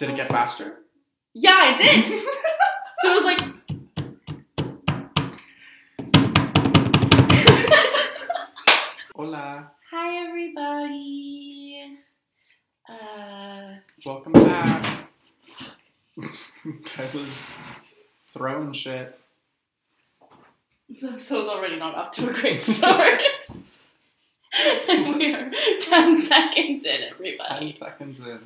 Did it get faster? Yeah, it did. so it was like. Hola. Hi, everybody. Uh, Welcome back. Kyla's throwing shit. the episode's already not up to a great start. and we are 10 seconds in, everybody. Ten seconds in.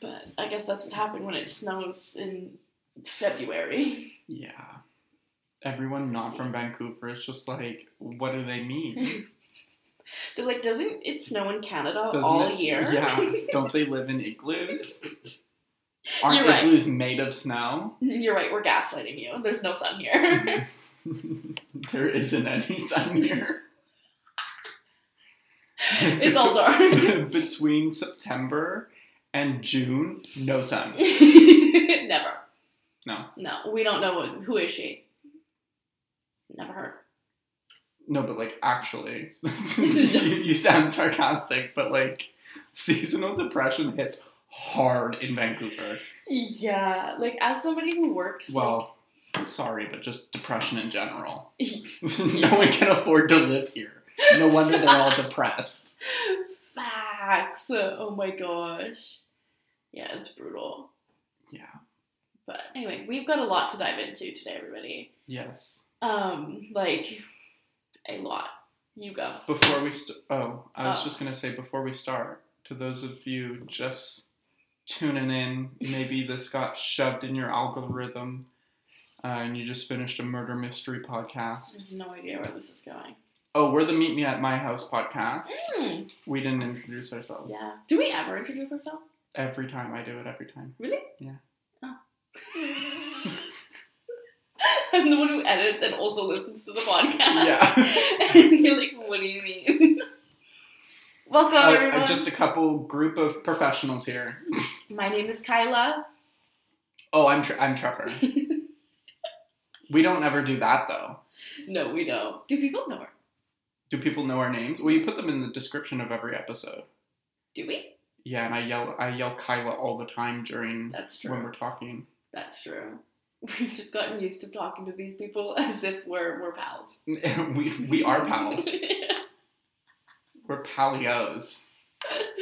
But I guess that's what happened when it snows in February. Yeah. Everyone not from Vancouver is just like, what do they mean? They're like, doesn't it snow in Canada Doesn't all it- year? Yeah. Don't they live in igloos? Aren't You're right. igloos made of snow? You're right, we're gaslighting you. There's no sun here. there isn't any sun here. it's all dark. Between September and June, no sun. Never. No. No, we don't know what, who is she. Never heard. No, but like actually, you, you sound sarcastic, but like seasonal depression hits hard in Vancouver. Yeah, like as somebody who works. Well, sorry, but just depression in general. no one can afford to live here. No wonder they're all depressed. facts. Oh my gosh. Yeah, it's brutal. Yeah. But anyway, we've got a lot to dive into today, everybody. Yes. Um, like a lot. You go. Before we st- oh, I was Oh. just gonna say before we start, to those of you just tuning in, maybe this got shoved in your algorithm, uh, and you just finished a murder mystery podcast. I have no idea where this is going. Oh, we're the Meet Me at My House podcast. Hmm. We didn't introduce ourselves. Yeah. Do we ever introduce ourselves? Every time I do it, every time. Really? Yeah. Oh. I'm the one who edits and also listens to the podcast. Yeah. and you're like, what do you mean? Welcome, Uh, everyone. just a couple group of professionals here. My name is Kyla. Oh, I'm Tre- I'm Trevor. we don't ever do that though. no, we don't. Do people know our? Do people know our names? Well, you put them in the description of every episode. Do we? Yeah, and I yell I yell Kyla all the time during That's when we're talking. That's true. We've just gotten used to talking to these people as if we're we're pals. we we are pals. We're palios.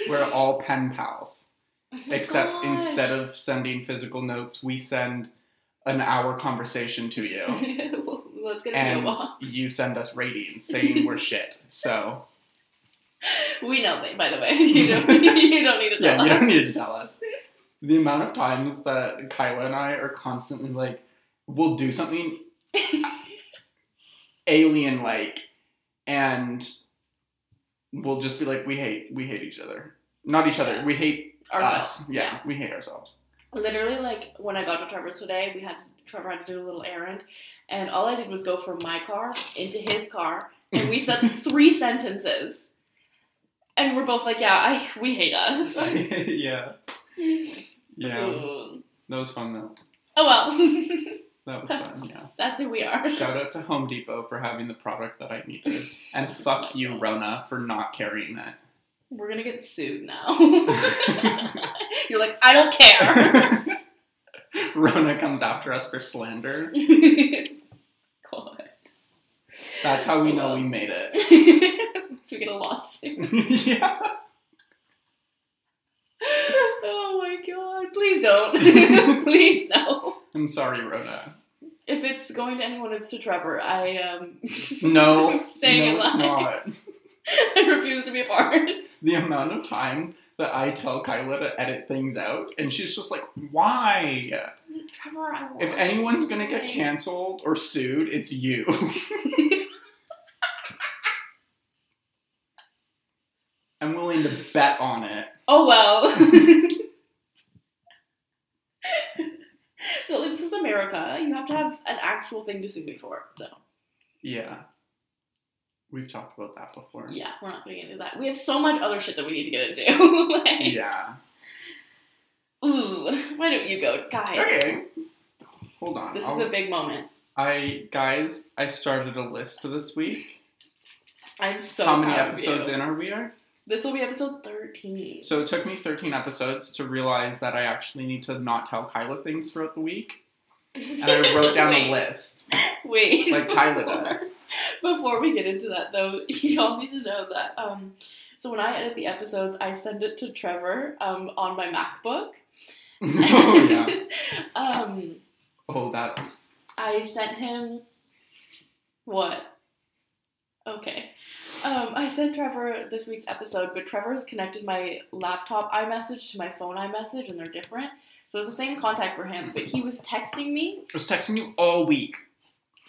We're all pen pals. Oh Except instead of sending physical notes, we send an hour conversation to you. well, let's get a and you send us ratings saying we're shit. So We know that, by the way. You don't, you don't need to tell yeah, you don't need to tell us. The amount of times that Kyla and I are constantly like, we'll do something alien like, and we'll just be like, we hate, we hate each other. Not each other. Yeah. We hate Ourselves. us. Yeah, we hate ourselves. Literally, like when I got to Trevor's today, we had to, Trevor had to do a little errand, and all I did was go from my car into his car, and we said three sentences, and we're both like, "Yeah, I we hate us." yeah, yeah. Ooh. That was fun though. Oh well, That was fun. Yeah. that's who we are. Shout out to Home Depot for having the product that I needed. And fuck you, Rona, for not carrying it. We're gonna get sued now. You're like, I don't care. Rona comes after us for slander. God. That's how we know we made it. Once we get a lawsuit. yeah. oh my god. Please don't. Please no. I'm sorry, Rona. If it's going to anyone, it's to Trevor. I um No, I'm saying no, it it's not. I refuse to be a part. The amount of times that I tell Kyla to edit things out, and she's just like, why? Trevor, I If anyone's gonna get canceled or sued, it's you. I'm willing to bet on it. Oh well. so like, this is America. You have to have an actual thing to sue me for. So Yeah. We've talked about that before. yeah, we're not gonna get into that. We have so much other shit that we need to get into. like, Yeah. ooh, why don't you go, guys? Okay. Hold on. This I'll- is a big moment. I guys, I started a list this week. I'm so How many episodes in are we? Are This will be episode 13. So it took me 13 episodes to realize that I actually need to not tell Kyla things throughout the week. And I wrote down a list, Wait. like Kyla before- does. Before we get into that, though, y'all need to know that. Um, so when I edit the episodes, I send it to Trevor um, on my MacBook. oh, yeah. um, Oh, that's. I sent him what? Okay. Um, I sent Trevor this week's episode, but Trevor has connected my laptop iMessage to my phone iMessage, and they're different. So it's the same contact for him, but he was texting me. I was texting you all week.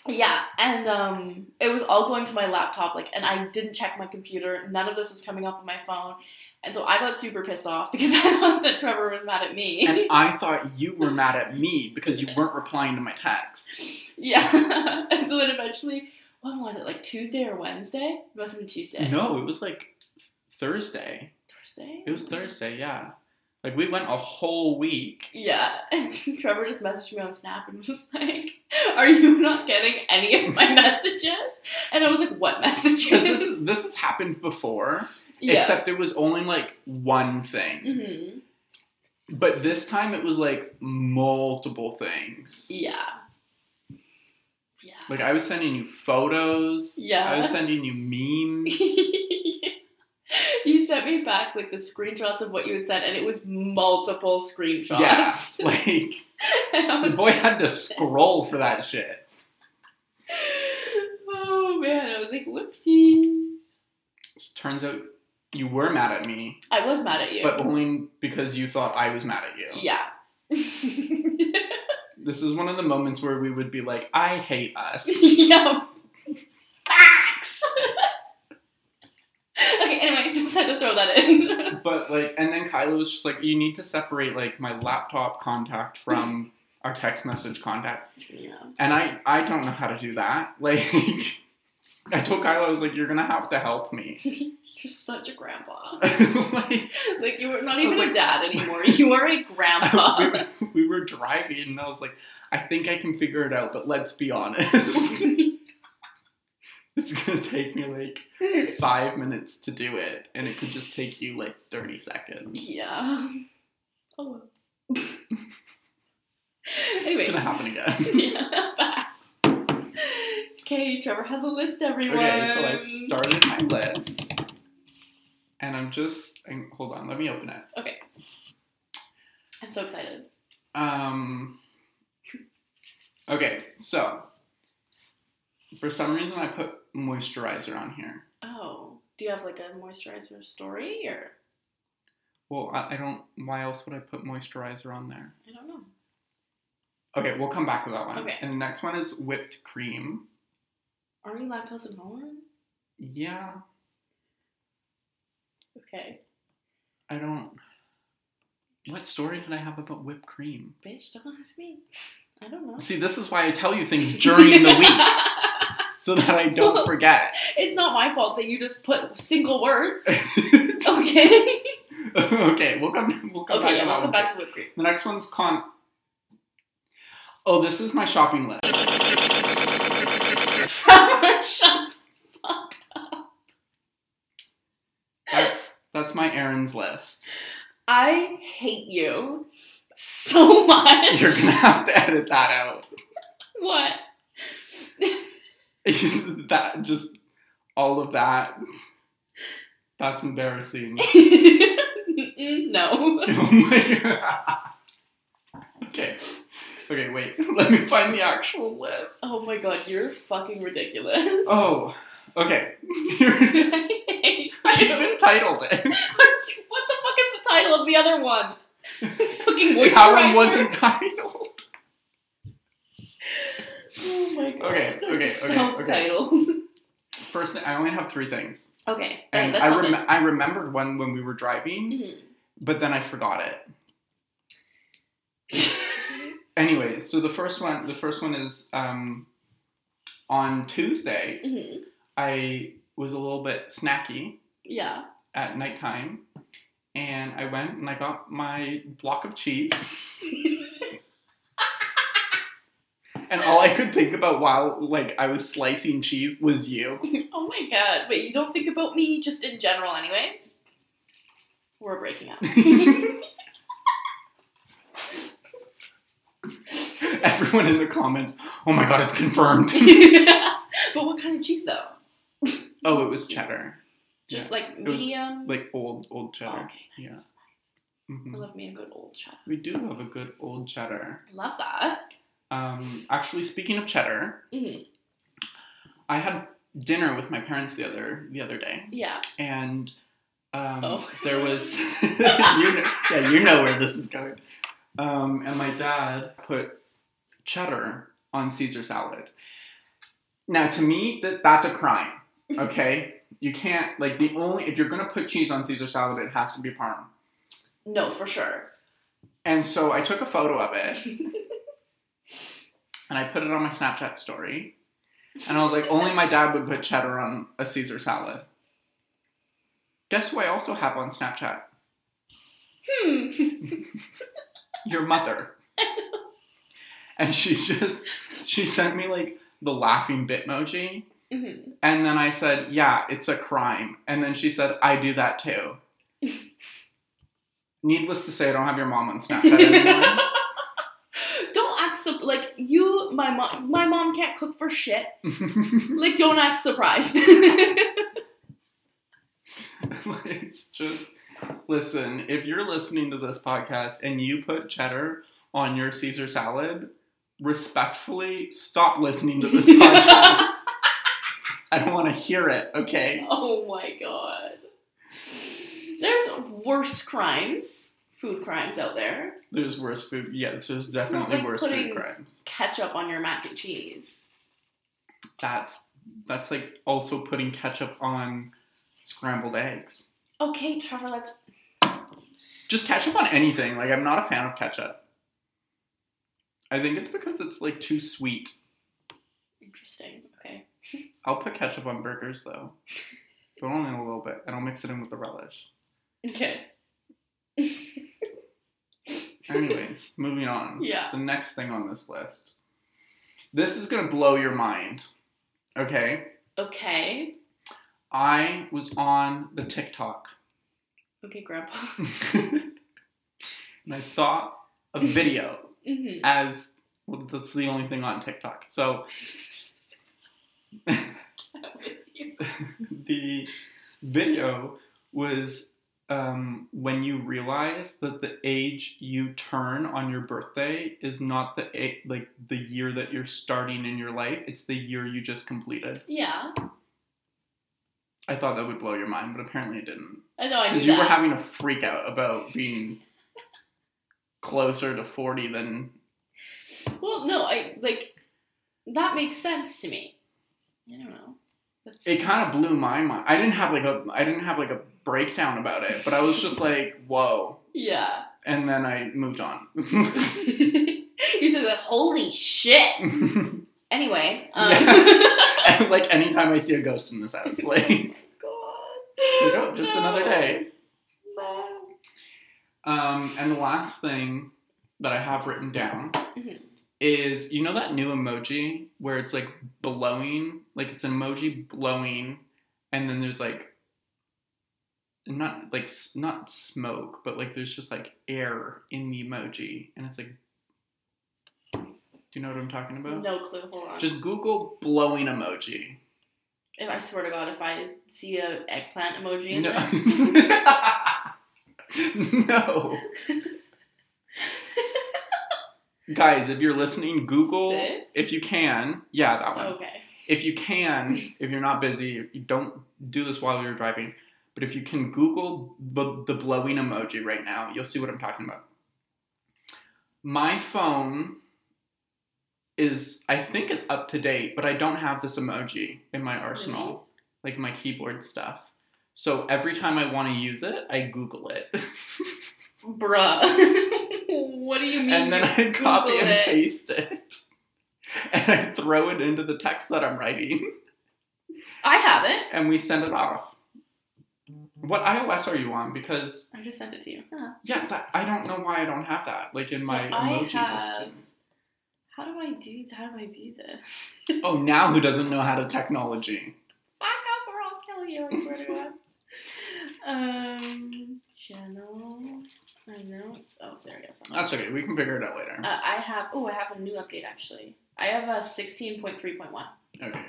Yeah, and um, it was all going to my laptop, like, and I didn't check my computer. None of this was coming up on my phone, and so I got super pissed off because I thought that Trevor was mad at me. And I thought you were mad at me because you weren't replying to my texts. Yeah. and so then eventually, when was it? Like Tuesday or Wednesday? It must have been Tuesday. No, it was like Thursday. Thursday? It was Thursday, yeah. Like we went a whole week. Yeah. And Trevor just messaged me on Snap and was like, Are you not getting any of my messages? And I was like, What messages? This is this has happened before, yeah. except it was only like one thing. hmm But this time it was like multiple things. Yeah. Like I was sending you photos. Yeah. I was sending you memes. you sent me back like the screenshots of what you had said, and it was multiple screenshots. yeah. Like the boy had to scroll for that shit. Oh man, I was like, whoopsies. Turns out you were mad at me, I was mad at you. but only because you thought I was mad at you. yeah. This is one of the moments where we would be like, I hate us. yeah. Facts. okay, anyway, I just had to throw that in. But like, and then Kyla was just like, you need to separate like my laptop contact from our text message contact. yeah. And I, I don't know how to do that. Like, I told Kyla, I was like, you're gonna have to help me. You're such a grandpa. like, Like you were not even was a like- dad anymore. You are a grandpa. we, were, we were driving, and I was like, I think I can figure it out, but let's be honest. it's gonna take me like five minutes to do it, and it could just take you like 30 seconds. yeah. Oh. well. It's anyway. gonna happen again. yeah, facts. Okay, Trevor has a list, everyone. Okay, so I started my list, and I'm just hold on. Let me open it. Okay. I'm so excited. Um. Okay, so for some reason I put moisturizer on here. Oh, do you have like a moisturizer story or Well, I, I don't. Why else would I put moisturizer on there? I don't know. Okay, we'll come back to that one. Okay. And the next one is whipped cream. Are you lactose intolerant? Yeah, Okay, I don't. What story did I have about whipped cream? bitch, don't ask me. I don't know. See, this is why I tell you things during the week so that I don't forget. it's not my fault that you just put single words. Okay. okay, we'll come. We'll come back okay, to yeah, we'll come back to whipped cream. The next one's con. Oh, this is my shopping list. Trevor, shut the fuck up. That's that's my errands list. I hate you so much. You're gonna have to edit that out. What? that just all of that. That's embarrassing. No. oh my god. Okay. Okay, wait. Let me find the actual list. Oh my god, you're fucking ridiculous. Oh, okay. Here it is. I hate I you. even titled it. What the fuck is the title of the other one? fucking moisturizer. That one wasn't titled. Oh my god. Okay, okay, okay, Self-titled. First, thing- I only have three things, Okay. and alright, I rem- I remembered one when we were driving, something. but then I forgot it. Anyway, so the first one, the first one is um, on Tuesday. Mhm. I was a little bit snacky Yeah. at nighttime, and I went and I got my block of cheese. And all I could think about while like I was slicing cheese was you. oh my god. But you don't think about me just in general anyways? We're breaking up. Everyone in the comments, oh my god, it's confirmed. but what kind of cheese though? oh, it was cheddar. Just Yeah. like medium. Like old, old Oh, cheddar. okay, nice. Yeah. I Mhm. love me a good old cheddar. We do love a good old cheddar. I love that. Um, actually, speaking of cheddar, hmm I had dinner with my parents the other the other day, Yeah. and um, Oh. there was you know, yeah you know where this is going. Um, and my dad put cheddar on Caesar salad. Now, to me, that that's a crime. Okay, you can't like the only if you're gonna put cheese on Caesar salad, it has to be parm. No, for sure. And so I took a photo of it and I put it on my Snapchat story. And I was like, only my dad would put cheddar on a Caesar salad. Guess who I also have on Snapchat? Hmm. Your mother. And she just she sent me like the laughing bitmoji. Mhm. And then I said, Yeah, it's a crime. And then she said, I do that too. Needless to say, I don't have your mom on Snapchat anymore. don't act so like you. My mom. My mom can't cook for shit. Like, don't act surprised. it's just listen if you're listening to this podcast and you put cheddar on your caesar salad respectfully stop listening to this podcast i don't want to hear it okay oh my god. There's worse crimes, food crimes out there. there's worse food yes there's definitely like worse food crimes Ketchup on your mac and cheese. that's that's like also putting ketchup on scrambled eggs Okay, Trevor, let's. just ketchup on anything like i'm not a fan of ketchup i think it's because it's like too sweet Interesting. Okay. I'll put ketchup on burgers though, but only a little bit, and I'll mix it in with the relish. Okay. Anyways, moving on. Yeah. The next thing on this list. This is gonna blow your mind. Okay? Okay. I was on the TikTok Okay, Grandpa. and I saw a video hmm as well, that's the only thing on TikTok. So the video was um, when you realize that the age you turn on your birthday is not the a- like the year that you're starting in your life; it's the year you just completed. yeah. I thought that would blow your mind, but apparently it didn't. I know. I Because you that. were having a freak out about being closer to forty than well, no, I like that makes sense to me. I don't know. That's... it kind of blew my mind. I didn't have like a I didn't have like a breakdown about it, but I was just like, whoa. yeah. And then I moved on. you said that. Holy shit. Anyway. Um... And, like anytime I see a ghost in this house, like, God. like, oh, just another day. Um, and the last thing that I have written down Mhm. is you know that new emoji where it's like blowing, like it's an emoji blowing, and then there's like not like not smoke, but like there's just like air in the emoji, and it's like, do you know what I'm talking about? No clue. Hold on. Just Google blowing emoji. If I swear to God, if I see a eggplant emoji in No. this, no. Guys, if you're listening, Google This? if you can. Yeah, that one. okay. If you can, if you're not busy, you don't do this while you're driving. But if you can Google the, the blowing emoji right now, you'll see what I'm talking about. My phone is, I think it's up to date, but I don't have this emoji in my arsenal, like my keyboard stuff. So every time I want to use it, I Google it. Bruh. what do you mean? and then you I copy Google and it? paste it. And I throw it into the text that I'm writing. I have it. and we send it off. What iOS are you on? Because I just sent it to you. Huh. yeah, that, I don't know why I don't have that. Like in So my I emoji have- listing. How do I do? How do I view this? Oh, now who doesn't know how to technology? Back up, or I'll kill you. I swear to God. Um, Channel. I know. Oh, there it is. That's okay. We can figure it out later. Uh, I have. Oh, I have a new update actually. I have a sixteen point three point one. Okay.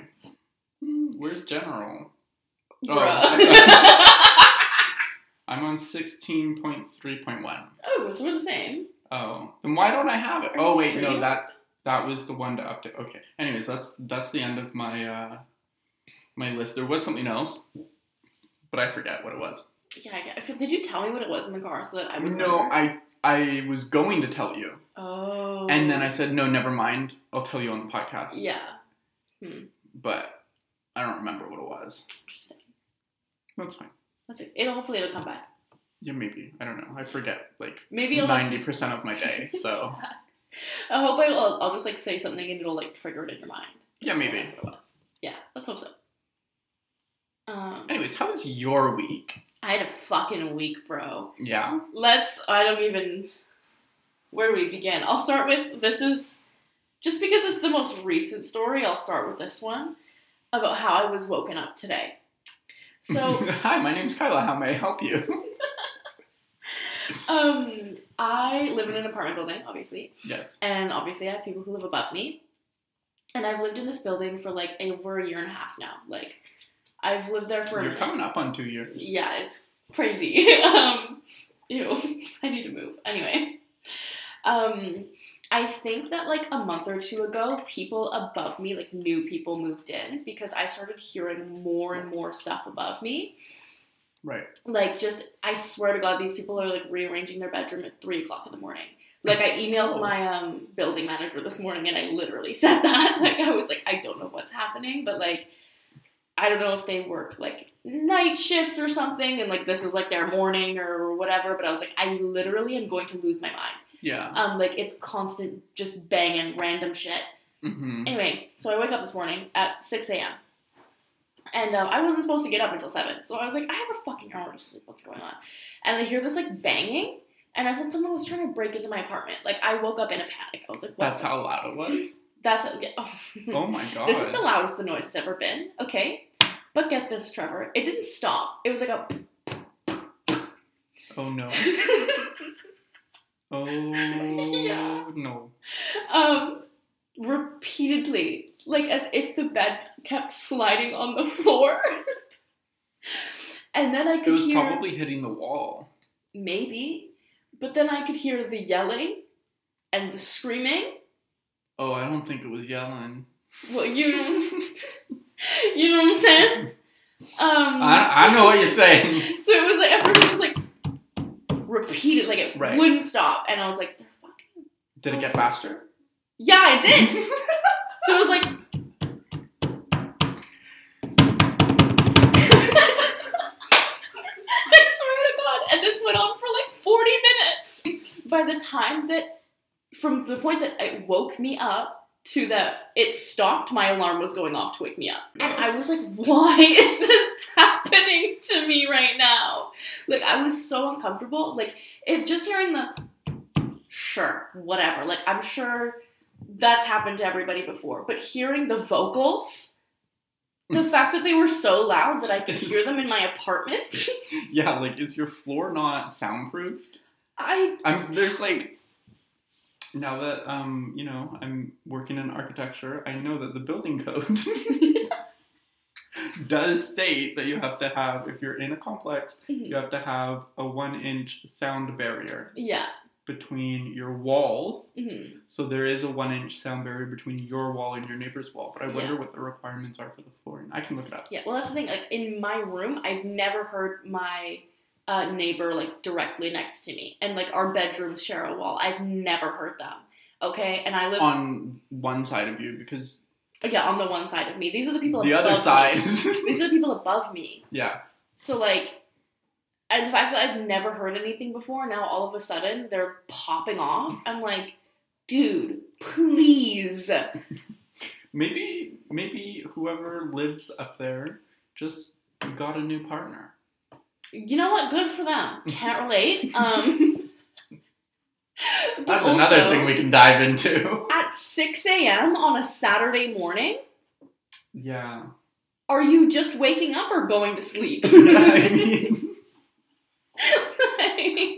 Where's general? Oh, I'm on 16.3.1. oh, so we're the same. Oh, then why don't I have it? Are Oh wait, sure no, that that was the one to update. Okay. Anyways, that's that's the end of my uh my list. There was something else, but I forget what it was. Yeah, I get. Did you tell me what it was in the car so that I would No, remember? I I was going to tell you, Oh. and then I said no, never mind. I'll tell you on the podcast. Yeah. Hmm. But I don't remember what it was. Interesting. That's fine. That's it. It'll hopefully it'll come back. Yeah, maybe. I don't know. I forget like Maybe ninety just- percent of my day. So I hope I'll, I'll just like say something and it'll like trigger it in your mind. yeah, maybe. That's what it was. Yeah, let's hope so. Um, Anyways, how was your week? I had a fucking week, bro. Yeah. Let's. I don't even. Where do we begin? I'll start with this is just because it's the most recent story. I'll start with this one about how I was woken up today. So Hi, my name's Kyla. How may I help you? um, I live in an apartment building, obviously, yes. and obviously I have people who live above me, and I've lived in this building for like over a year and a half now. Like I've lived there for You're coming up on two years. Yeah, it's crazy. um, ew, I need to move. Anyway, um, I think that like a month or two ago, people above me, like new people, moved in because I started hearing more and more stuff above me. Right. Like, just I swear to God, these people are like rearranging their bedroom at three o'clock in the morning. Like, I emailed Oh. my um building manager this morning, and I literally said that. Like, I was like, I don't know what's happening, but like. I don't know if they work like night shifts or something, and like this is like their morning or whatever. But I was like, I literally am going to lose my mind. Yeah. Um, like it's constant, just banging random shit. hmm Anyway, so I wake up this morning at six a.m. and um, I wasn't supposed to get up until seven, so I was like, I have a fucking hour to sleep. What's going on? And I hear this like banging, and I thought someone was trying to break into my apartment. Like I woke up in a panic. I was like, what That's how loud it was. That's oh. Oh my god. This is the loudest the noise has ever been, okay? But get this, Trevor. It didn't stop. It was like a. oh no. Oh Yeah. no. um, repeatedly, like as if the bed kept sliding on the floor. and then I could. It was hear. probably hitting the wall. Maybe. But then I could hear the yelling and the screaming. Oh, I don't think it was yelling. Well, you you know what I'm saying? Um, I, I know what you're saying. So it was like at first it was just like repeated, like it Right. wouldn't stop, and I was like, "They're fucking." Did it get faster? Yeah, it did. so it was like. I swear to God, and this went on for like forty minutes. By the time that, from the point that it woke me up to that it stopped, my alarm was going off to wake me up, and I was like, "Why is this happening to me right now?" Like I was so uncomfortable. Like it just hearing the sure, whatever. Like I'm sure that's happened to everybody before, but hearing the vocals, the fact that they were so loud that I could hear them in my apartment, Yeah, like is your floor not soundproofed? I I'm there's like now that um you know I'm working in architecture, I know that the building code does state that you have to have if you're in a complex, you have to have a one inch sound barrier yeah. between your walls. mhm. So there is a one inch sound barrier between your wall and your neighbor's wall. But I wonder Yeah. what the requirements are for the flooring. I can look it up. Yeah, well, that's the thing. Like in my room, I've never heard my uh, neighbor like directly next to me, and like our bedrooms share a wall. I've never heard them. Okay, and I live On one side of you because yeah on the one side of me. These are the people the other side These are the people above me. Yeah. So like, and the fact that I've never heard anything before, now all of a sudden they're popping off. I'm like, dude, please. Maybe maybe whoever lives up there just got a new partner. You know what? Good for them. Can't relate. Um, but That's another thing we can dive into. At 6 a.m. on a Saturday morning, Yeah. are you just waking up or going to sleep? I mean,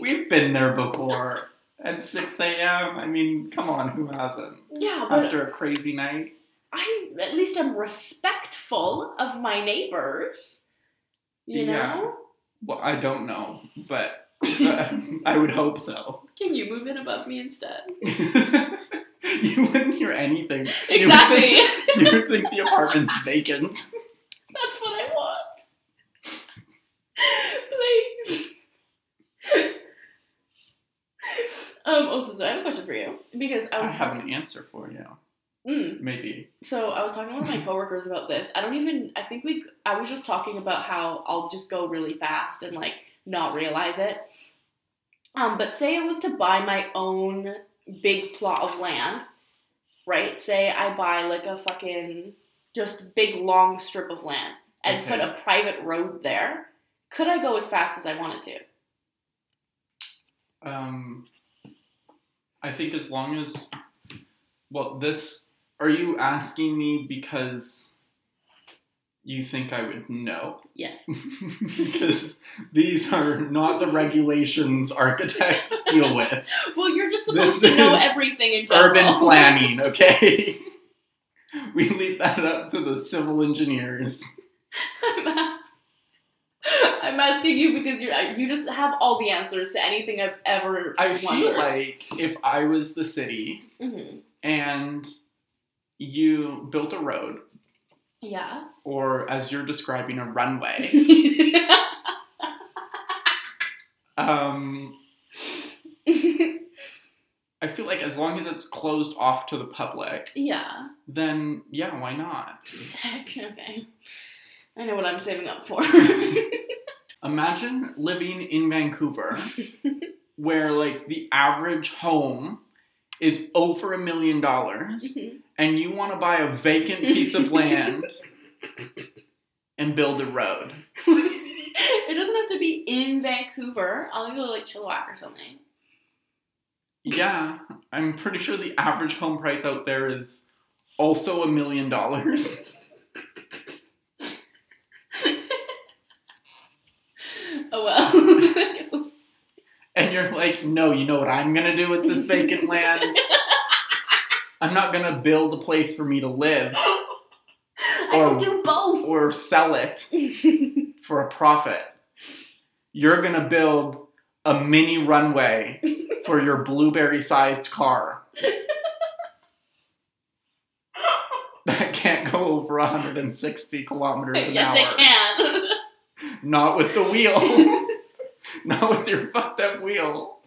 We've been there before. At 6 a.m. I mean, come on, who hasn't? yeah, but After a crazy night. I at least am respectful of my neighbors. You Yeah. know? Well, I don't know, but uh, I would hope so. Can you move in above me instead? you wouldn't hear anything. Exactly. You would think, you would think the apartment's vacant. That's what I want. Please. um, also, so I have a question for you because I I have talking. an answer for you. Mm, Maybe. so I was talking of my coworkers about this. I don't even. I think we. I was just talking about how I'll just go really fast and like not realize it. Um, but say it was to buy my own big plot of land, right? Say I buy like a fucking just big long strip of land and put a private road there. Could I go as fast as I wanted to? Um, I think as long as, well, this. Are you asking me because you think I would know? Yes. because these are not the regulations architects deal with. Well, you're just supposed This to know everything in general. Urban planning, okay? we leave that up to the civil engineers. I'm, ask- I'm asking you because you you just have all the answers to anything I've ever. I feel like if I was the city Mhm. and you built a road, Yeah. or as you're describing, a runway, um, I feel like as long as it's closed off to the public, yeah. then yeah, why not? Sick. Okay. I know what I'm saving up for. Imagine living in Vancouver where like the average home is over a million dollars and you want to buy a vacant piece of land and build a road. it doesn't have to be in Vancouver. I'll go to like Chilliwack or something. Yeah, I'm pretty sure the average home price out there is also a million dollars. Oh well. I guess we'll And you're like, no, you know what I'm gonna do with this vacant land? I'm not gonna build a place for me to live I Or- can do both. or sell it for a profit. You're gonna build a mini runway for your blueberry sized car that can't go over 160 kilometers an yes, hour. it can. Not with the wheel. Not with your fucked up wheel.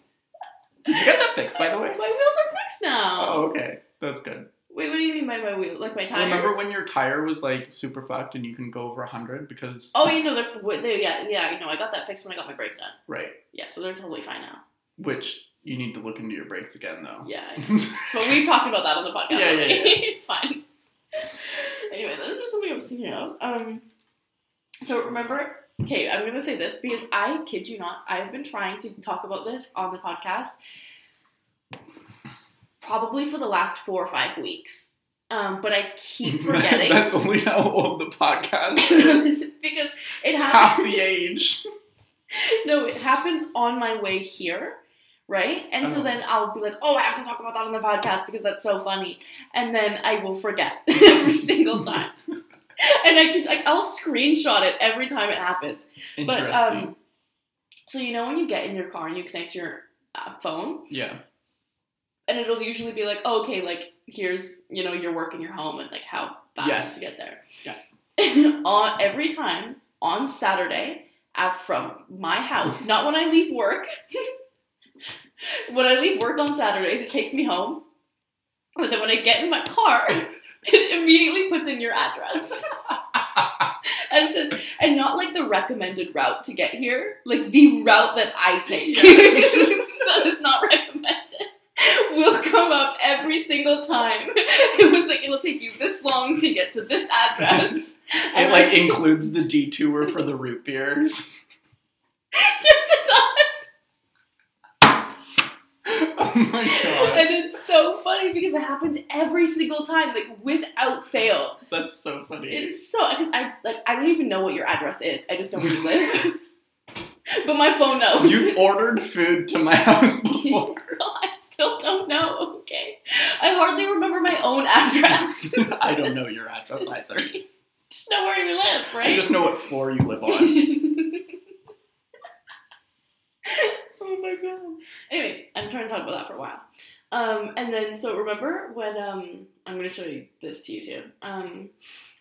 Did you get that fixed, by the way? my wheels are fixed now. Oh, okay. That's good. Wait, what do you mean by my wheel? Like my tires? Remember when your tire was like super fucked and you can go over 100 because. Oh, you know, they're, they, yeah, yeah, you know, I got that fixed when I got my brakes done. Right. Yeah, so they're totally fine now. Which you need to look into your brakes again, though. Yeah, but we talked about that on the podcast. Yeah, yeah, yeah. it's fine. Anyway, that was just something I was thinking of. Um, so remember, okay, I'm gonna say this because I kid you not, I've been trying to talk about this on the podcast probably for the last four or five weeks. Um, but I keep forgetting That's only how old the podcast is. because it It's happens. half the age. No, it happens on my way here, right? And so Oh. then I'll be like, oh, I have to talk about that on the podcast because that's so funny. And then I will forget every single time. And I could, like, I'll screenshot it every time it happens. Interesting. But, um, so you know when you get in your car and you connect your uh, phone, yeah. And it'll usually be like, oh, okay, like, here's, you know, your work and your home and, like, how fast Yes. to get there. Yeah. on every time on Saturday out from my house, not when I leave work. when I leave work on Saturdays, it takes me home. But then when I get in my car, it immediately puts in your address. and says, and not like the recommended route to get here, like the route that I take. Yes. that is not come up every single time. It was like it'll take you this long to get to this address. It like includes the detour for the root beers. yes, it does. oh my god! And it's so funny because it happens every single time, like without fail. That's so funny. It's so because I like I don't even know what your address is. I just know where you live. but my phone knows. You've ordered food to my house before. Still don't know. Okay, I hardly remember my own address. I don't know your address either. just know where you live, right? I just know what floor you live on. oh my god. Anyway, I'm trying to talk about that for a while. Um, and then, so remember when um, I'm going to show you this to you too. Um,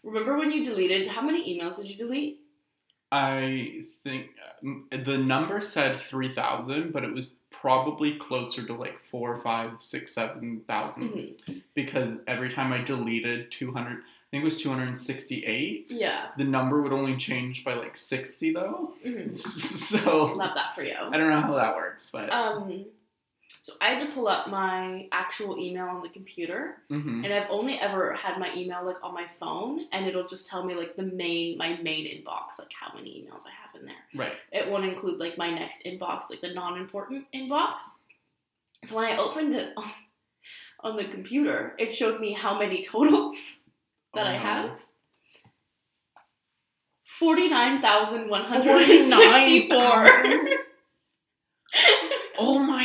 remember when you deleted? How many emails did you delete? I think um, the number said three thousand, but it was probably closer to like four, five, six, seven thousand. Mhm. because every time I deleted 200, I think it was 268, Yeah. the number would only change by like 60 though. hmm So Love that for you. I don't know how that works, but Um, so I had to pull up my actual email on the computer, mm-hmm. and I've only ever had my email like on my phone, and it'll just tell me like the main my main inbox, like how many emails I have in there. Right. It won't include like my next inbox, like the non-important inbox. So when I opened it on, the computer, it showed me how many total that oh. I have. 49,154.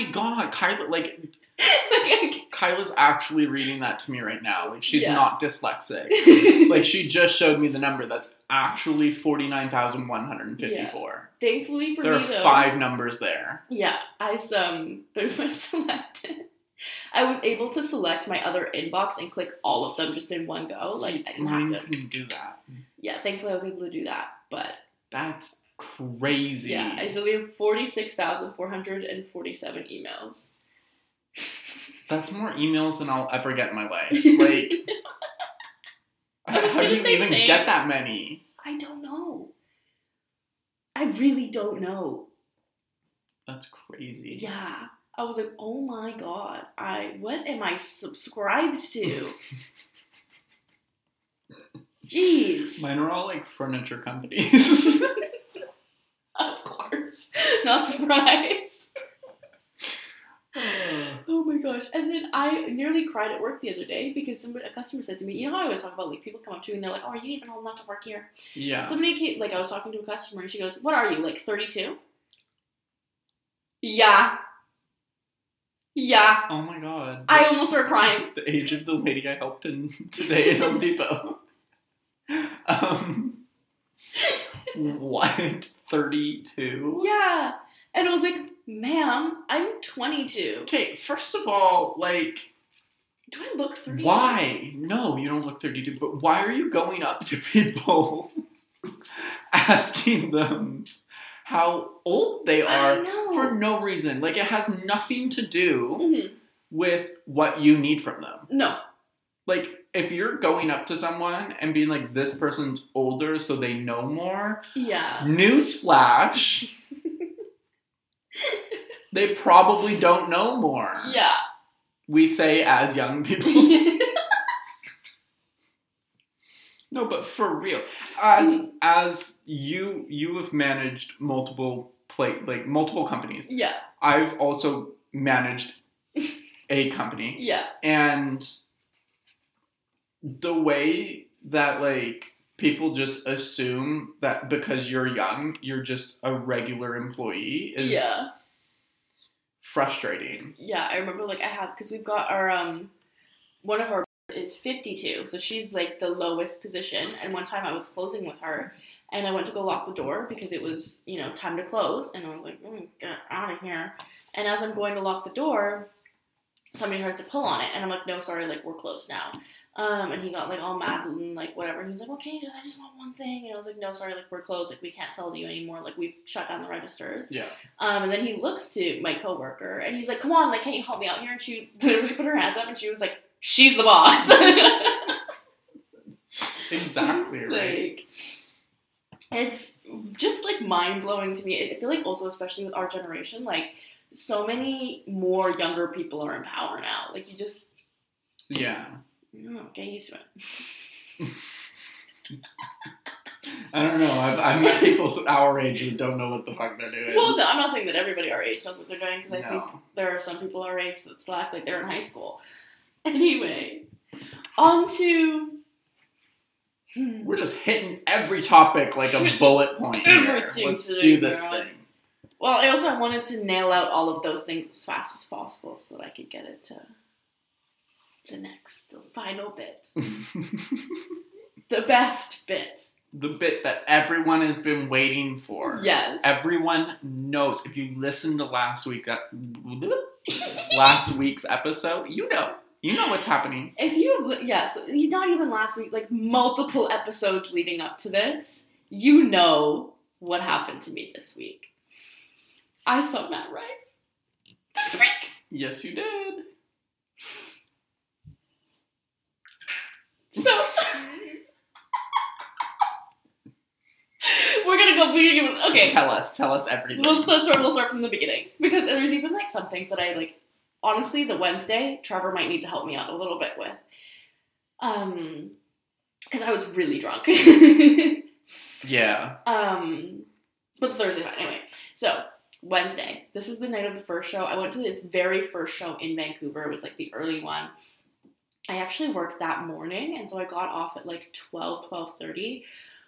my god, Kyla, like like, Kyla's actually reading that to me right now. Like she's Yeah. not dyslexic. Like she just showed me the number that's actually 49,154. Thankfully for There are me, though, five numbers there. Yeah, I um. There's my selected. I was able to select my other inbox and click all of them just in one go. Like I didn't Mine have to. do that. Yeah, thankfully I was able to do that. But That's crazy. yeah, I deleted forty six thousand four hundred and forty seven emails. That's more emails than I'll ever get in my life. Like, how do you even same. get that many? I don't know. I really don't know. That's crazy. Yeah. I was like, oh my god, I what am I subscribed to? Jeez. Mine are all like furniture companies. Not surprised. Oh my gosh. And then I nearly cried at work the other day because somebody a customer said to me, you know how I always talk about like people come up to me and they're like, Oh, are you even old enough to work here? yeah. Somebody came like I was talking to a customer and she goes, What are you, like thirty two? Yeah. Yeah. Oh my god. I almost started crying. the age of the lady I helped in today at Home Depot. Um, what? 32? Yeah. And I was like, ma'am, I'm twenty two. Okay, first of all, like, Do I look thirty? why? No, you don't look 32, but why are you going up to people asking them how old they are for no reason? Like, it has nothing to do Mhm. with what you need from them. No. Like, if you're going up to someone and being like, this person's older so they know more, Yeah. newsflash, they probably don't know more. Yeah. We say as young people. no, but for real, as as you you have managed multiple play like multiple companies. yeah. I've also managed a company, Yeah. and the way that like people just assume that because you're young, you're just a regular employee is Yeah. frustrating. Yeah, I remember like I have because we've got our um one of our is 52, so she's like the lowest position. And one time I was closing with her, and I went to go lock the door because it was you know time to close, and I was like, mm, get out of here. And as I'm going to lock the door, somebody tries to pull on it, and I'm like, no, sorry, like we're closed now. Um, and he got like all mad and like whatever. And he was like, okay, just I just want one thing. And I was like, no, sorry, like we're closed, like we can't sell to you anymore. Like we've shut down the registers. Yeah. Um, and then he looks to my coworker and he's like, "Come on, like, can't you help me out here?" And she literally put her hands up and she was like, "She's the boss." Exactly right. like, it's just like mind blowing to me. I feel like also, especially with our generation, like so many more younger people are in power now. Like you just, Yeah. Don't know, get used to it. I don't know. I've, I've met people our age who don't know what the fuck they're doing. Well, no, I'm not saying that everybody our age knows what they're doing because I think there are some people our age that slack like they're in high school. Anyway, on to. We're just hitting every topic like a bullet point here. Let's today, do this girl. thing. Well, I also wanted to nail out all of those things as fast as possible so that I could get it to the next, the final bit, the best bit. the bit that everyone has been waiting for. Yes. Everyone knows. If you listened to last week, uh, last week's episode, you know, you know what's happening. if you have, yes, not even last week, like multiple episodes leading up to this, you know what happened to me this week. I saw Matt Rife this week. Yes, you did. So we're gonna go. We're gonna go. Okay, Tell us. Tell us everything. We'll, let's start. We'll start from the beginning because there's even like some things that I like. Honestly, the Wednesday, Trevor might need to help me out a little bit with, um, because I was really drunk. yeah. um, but the Thursday night anyway. So Wednesday, this is the night of the first show. I went to this very first show in Vancouver. It was like the early one. I actually worked that morning, and so I got off at like 12, 12.30,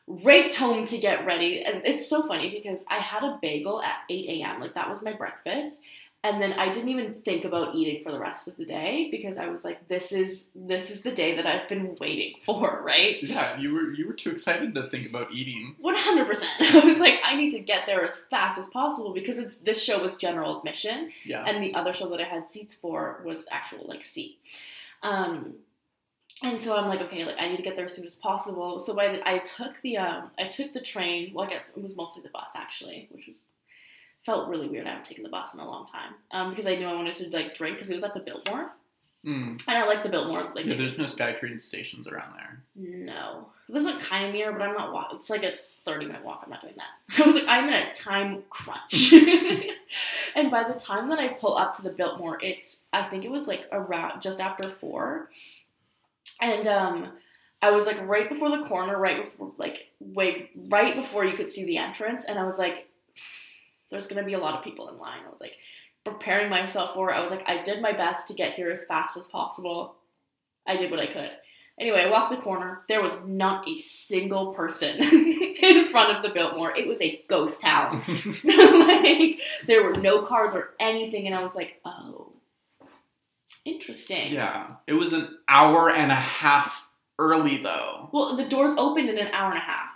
raced home to get ready. And it's so funny because I had a bagel at 8 a.m. Like that was my breakfast. And then I didn't even think about eating for the rest of the day because I was like, this is this is the day that I've been waiting for, right? Yeah, you were you were too excited to think about eating. 100%. I was like, I need to get there as fast as possible because it's this show was general admission Yeah. and the other show that I had seats for was actual like seat. Um, and so I'm like, okay, like I need to get there as soon as possible. So I, I took the um, I took the train. Well, I guess it was mostly the bus actually, which was felt really weird. I haven't taken the bus in a long time um, because I knew I wanted to like drink because it was at the Biltmore, Mm. and I like the Biltmore. Like Yeah, there's no SkyTrain stations around there. no, this is kind of near, but I'm not. It's like a 30 minute walk. I'm not doing that. I was like, I'm in a time crunch. and by the time that I pull up to the Biltmore, it's I think it was like around just after four, and um, I was like right before the corner, right before like way right before you could see the entrance, and I was like, there's gonna be a lot of people in line. I was like preparing myself for it. I was like, I did my best to get here as fast as possible. I did what I could. Anyway, I walked the corner. There was not a single person in front of the Biltmore. It was a ghost town. like there were no cars or anything, and I was like, oh, interesting. yeah. It was an hour and a half early though. Well, the doors opened in an hour and a half,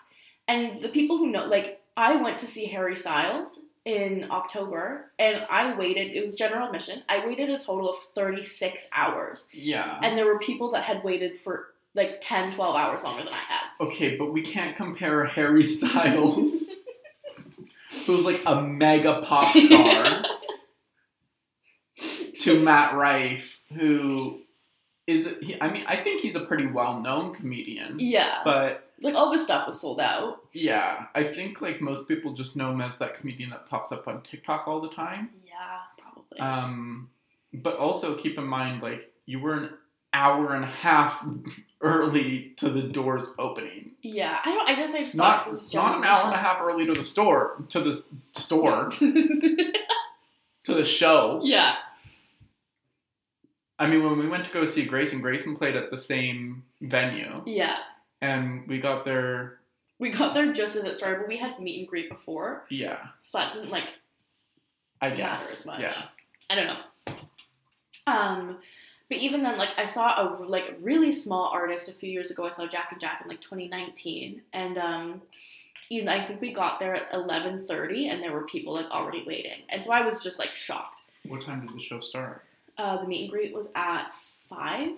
and the people who know, like, I went to see Harry Styles in October, and I waited. It was general admission. I waited a total of thirty six hours, Yeah. and there were people that had waited for like 10, 12 hours longer than I had. Okay, but we can't compare Harry Styles, who's like a mega pop star, to Matt Rife, who is. He, I mean, I think he's a pretty well-known comedian, Yeah, but like all this stuff was sold out. yeah, I think like most people just know him as that comedian that pops up on TikTok all the time. Yeah, probably. Um, but also keep in mind, like you were an hour and a half early to the doors opening. yeah, I don't. I guess I just Not, thought it was not an hour and a half early to the store, to the store, to the show. yeah, I mean, when we went to go see Grayson, Grayson played at the same venue, yeah. and we got there. We got there just as it started, but we had meet and greet before, Yeah, so that didn't like I matter guess. as much. Yeah, I don't know. Um, but even then, like I saw a like really small artist a few years ago. I saw Jack and Jack in like 2019, and um, even I think we got there at 11:30, and there were people like already waiting, and so I was just like shocked. what time did the show start? Uh, the meet and greet was at five.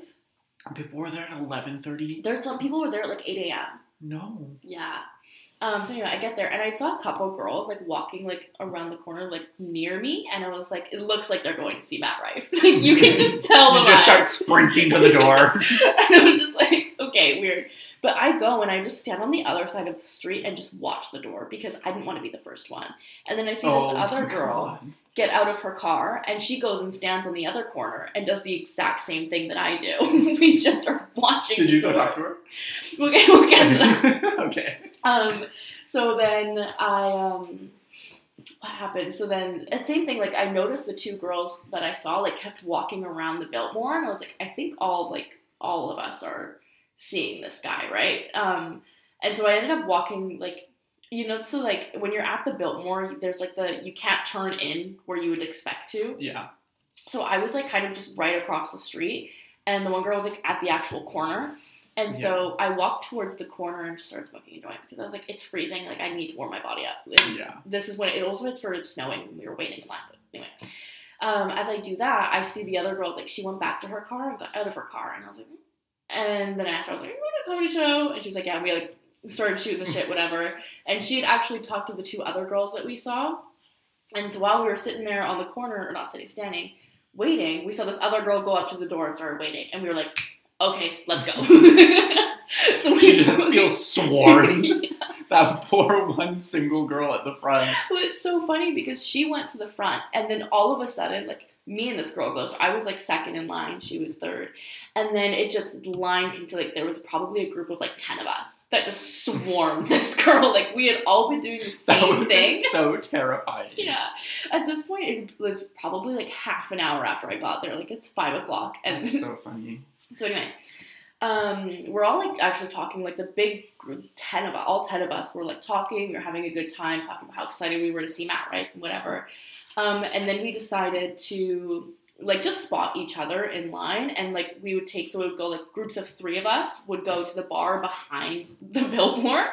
People were there at eleven thirty. There, some people were there at like 8 a.m. No. Yeah. Um, so anyway, I get there and I saw a couple girls like walking like around the corner like near me, and I was like, it looks like they're going to see Matt Rife. like you can just tell. You just start sprinting to the door. and I was just like, okay, weird. But I go and I just stand on the other side of the street and just watch the door because I didn't want to be the first one. And then I see this other girl God. Get out of her car and she goes and stands on the other corner and does the exact same thing that I do. we just are watching. Did you go talk to her? We'll get, we'll get to that. okay. um so then i um what happened so then uh, same thing like i noticed the two girls that i saw like kept walking around the biltmore and i was like i think all like all of us are seeing this guy right um and so i ended up walking like you know, so like when you're at the Biltmore, there's like the you can't turn in where you would expect to. Yeah. So I was like kind of just right across the street, and the one girl was like at the actual corner. And so I walked towards the corner and just started smoking a joint because I was like, it's freezing. Like I need to warm my body up. And Yeah. This is when it also had started snowing we were waiting in line. But anyway, um, as I do that, I see the other girl like she went back to her car and got out of her car, and I was like, "Hmm." and then I asked her, I was like, "Are you to a comedy show?" And she was like, "Yeah." And we like started shooting the shit, whatever. and she had actually talked to the two other girls that we saw, and so while we were sitting there on the corner, or not sitting, standing, waiting, we saw this other girl go up to the door and started waiting, and we were like, "Okay, let's go." so we She just feels swarmed. That poor one single girl at the front. Well, it's so funny because she went to the front, and then all of a sudden, like me and this girl goes. I was like second in line, she was third, and then it just lined into like there was probably a group of like ten of us that just swarmed this girl. Like we had all been doing the same thing. so terrifying. Yeah. At this point, it was probably like half an hour after I got there. Like it's five o'clock, and That's so funny. so anyway, um, we're all like actually talking like the big group, ten of us, all ten of us were like talking, we were having a good time, talking about how excited we were to see Matt, right, and whatever. Um, and then we decided to like just spot each other in line, and like we would take so it would go like groups of three of us would go to the bar behind the Biltmore,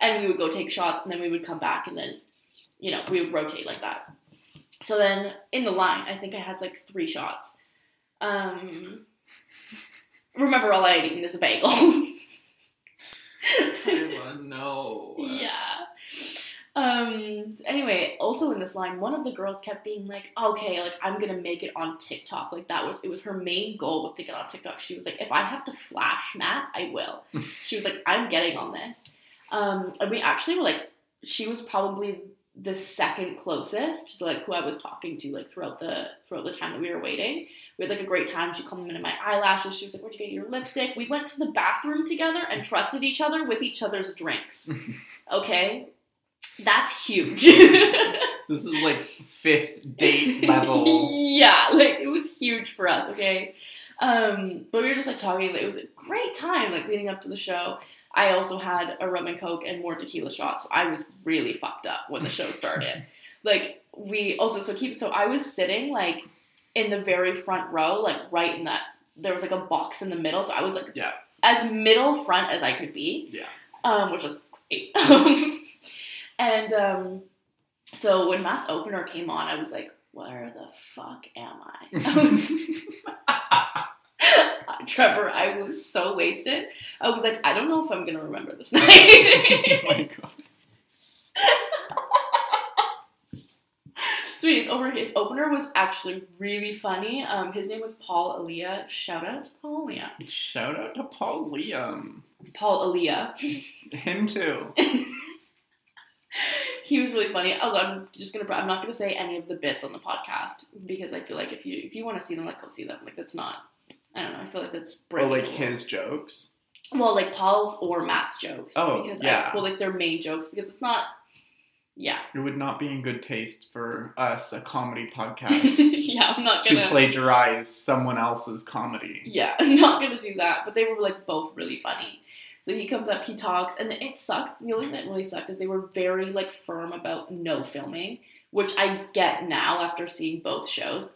and we would go take shots, and then we would come back, and then you know we would rotate like that. So then in the line, I think I had like three shots. Um, remember all I had eaten is a bagel. Kyla, no. yeah. Um. Anyway, also in this line, one of the girls kept being like, "Okay, like I'm gonna make it on TikTok." Like that was it was her main goal was to get on TikTok. She was like, "If I have to flash Matt, I will." she was like, "I'm getting on this." Um. And we actually were like, she was probably the second closest to like who I was talking to like throughout the throughout the time that we were waiting. We had like a great time. She complimented my eyelashes. She was like, "Where'd you get your lipstick?" We went to the bathroom together and trusted each other with each other's drinks. Okay, that's huge. This is like fifth date level. yeah, like it was huge for us. Okay, um, but we were just like talking. It was a great time, like leading up to the show. I also had a rum and coke and more tequila shots. So I was really fucked up when the show started. like we also so keep so I was sitting like in the very front row, like right in that there was like a box in the middle. So I was like Yeah. as middle front as I could be. Yeah. Um, which was great. And um, so when Matt's opener came on, I was like, where the fuck am I? I was Trevor, I was so wasted. I was like, I don't know if I'm gonna remember this night. oh my god. so his opener, his opener was actually really funny. Um, his name was Paul Elia. Shout out to Paul Elia. Shout out to Paul Liam. Paul Elia. Him too. He was really funny. Also, I'm just gonna. I'm not gonna say any of the bits on the podcast because I feel like if you if you want to see them, like go see them. Like that's not. I don't know. I feel like that's Or like his jokes. Well, like Paul's or Matt's jokes. Oh, because yeah. I, well, like their main jokes because it's not. Yeah. It would not be in good taste for us, a comedy podcast, yeah, I'm not to gonna. plagiarize someone else's comedy. Yeah, I'm not gonna do that. But they were like both really funny. So he comes up, he talks, and it sucked. The only thing that really sucked is they were very like firm about no filming, which I get now after seeing both shows.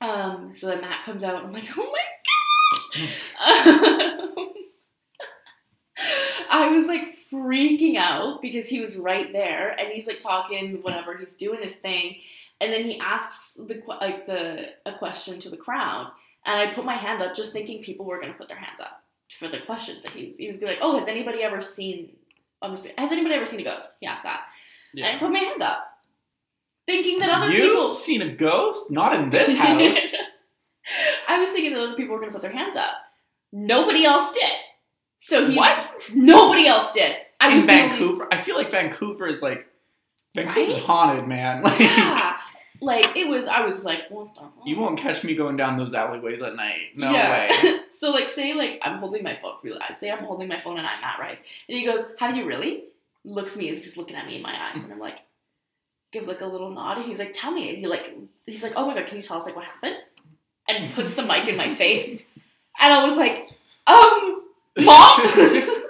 Um. So then Matt comes out, I'm like, oh my gosh. I was like freaking out because he was right there, and he's like talking, whatever. He's doing his thing, and then he asks the like the a question to the crowd, and I put my hand up just thinking people were gonna put their hands up for the questions that he was. He was like, "Oh, has anybody ever seen? Has anybody ever seen a ghost?" He asked that, and I put my hand up, thinking that other You've people. seen a ghost? Not in this house. I was thinking that other people were gonna put their hands up. Nobody else did. So he What? Nobody else did. I was in only- Vancouver, I feel like Vancouver is like Vancouver's Right? haunted, man. Like Yeah. Like it was. I was like, what the? you won't catch me going down those alleyways at night. No Yeah. way. so like, say like I'm holding my phone. Say I'm holding my phone and I'm not right. And he goes, "Have you really?" Looks at me and just looking at me in my eyes, and I'm like, give like a little nod. And he's like, "Tell me." And he like, he's like, "Oh my god, can you tell us like what happened?" And puts the mic in my face, and I was like, "Um, mom."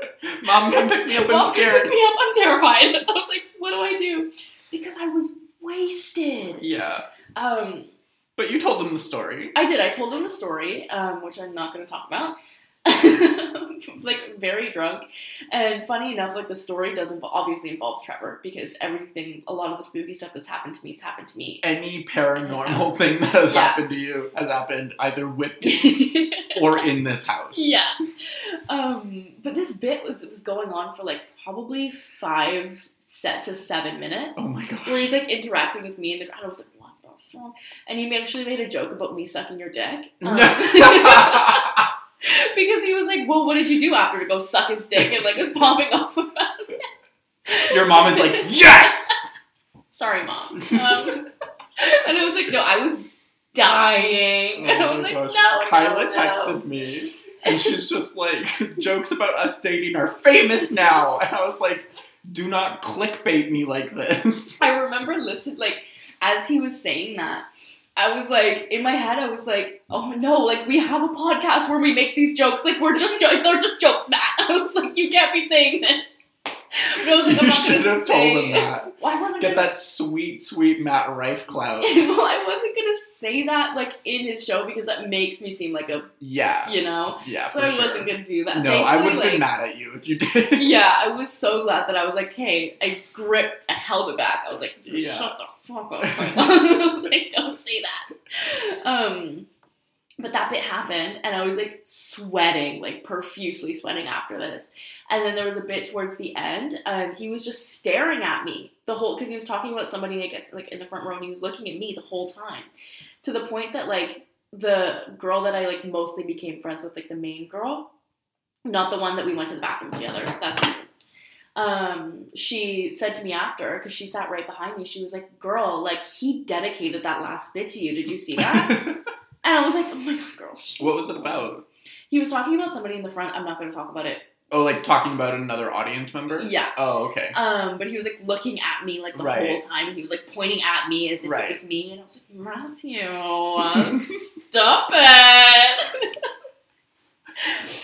Mom, come pick me up. I'm Mom, scared. pick me up. I'm terrified. I was like, what do I do? Because I was wasted. Yeah. Um, But you told them the story. I did. I told them the story, um, which I'm not going to talk about. like very drunk, and funny enough, like the story does involve, obviously involves Trevor because everything, a lot of the spooky stuff that's happened to me has happened to me. Any paranormal thing that has Yeah. happened to you has happened either with me or in this house. yeah, um, but this bit was was going on for like probably five set to seven minutes. Oh my gosh. where he's like interacting with me in the crowd. I was like, what the fuck? And he actually made a joke about me sucking your dick. Um, because he was like, well, what did you do after to go suck his dick and like was popping off about it? Your mom is like, yes! Sorry, mom. Um, and I was like, no, I was dying. and I Oh was like, gosh. no, Kyla no, texted me and she's just like, jokes about us dating are famous now. And I was like, do not clickbait me like this. I remember listen like as he was saying that, I was like in my head I was like, oh no, like we have a podcast where we make these jokes, like we're just jo- they're just jokes, Matt. I was like, you can't be saying this. But I was like, I'm you not should have say. told him that. Why wasn't Get gonna... that sweet, sweet Matt Rife clout. well, I wasn't gonna say that like in his show because that makes me seem like a Yeah. you know. Yeah, So I sure. wasn't gonna do that. No, I would have Thankfully, been like, mad at you if you did. yeah, I was so glad that I was like, hey, I gripped, I held it back. I was like, Yeah. shut the fuck up. I was like, don't say that. Um, but that bit happened, and I was like sweating, like profusely sweating after this. And then there was a bit towards the end, and he was just staring at me the whole because he was talking about somebody I guess like in the front row, and he was looking at me the whole time, to the point that like the girl that I like mostly became friends with, like the main girl, not the one that we went to the bathroom together. That's um, she said to me after because she sat right behind me. She was like, "Girl, like he dedicated that last bit to you. Did you see that?" and I was like, "Oh my god, girl." what was it about? He was talking about somebody in the front. I'm not going to talk about it. Oh, like talking about another audience member? Yeah. Oh, okay. Um, but he was like looking at me like the Right. whole time, and he was like pointing at me as if Right. it was me, and I was like, Matthew, stop it.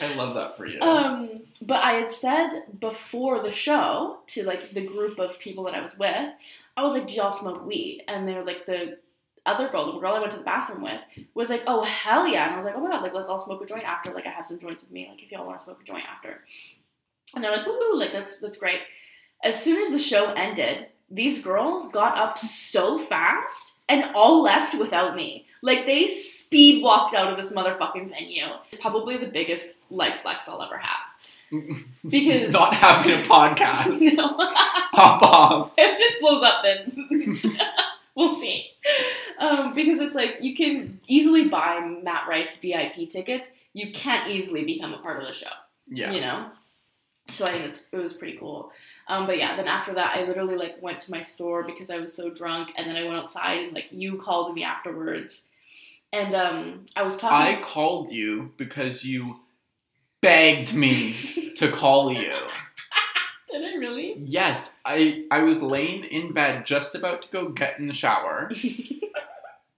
I love that for you. Um, but I had said before the show to like the group of people that I was with, I was like, "Do y'all smoke weed?" And they're like, the other girl, the girl I went to the bathroom with, was like, "Oh hell yeah!" And I was like, "Oh my god, like let's all smoke a joint after. Like I have some joints with me. Like if y'all want to smoke a joint after." And they're like, "Woohoo! Like that's that's great." As soon as the show ended, these girls got up so fast and all left without me. Like they speed walked out of this motherfucking venue. It's probably the biggest life flex I'll ever have. because- not having a podcast. No. Pop off. if this blows up, then we'll see. Um, because it's like you can easily buy Matt Rife VIP tickets. You can't easily become a part of the show. Yeah. You know. So I think it was pretty cool. Um, but yeah, then after that, I literally like went to my store because I was so drunk, and then I went outside and like you called me afterwards, and um, I was talking. I called you because you begged me to call you. Did I really? Yes, I I was laying in bed just about to go get in the shower,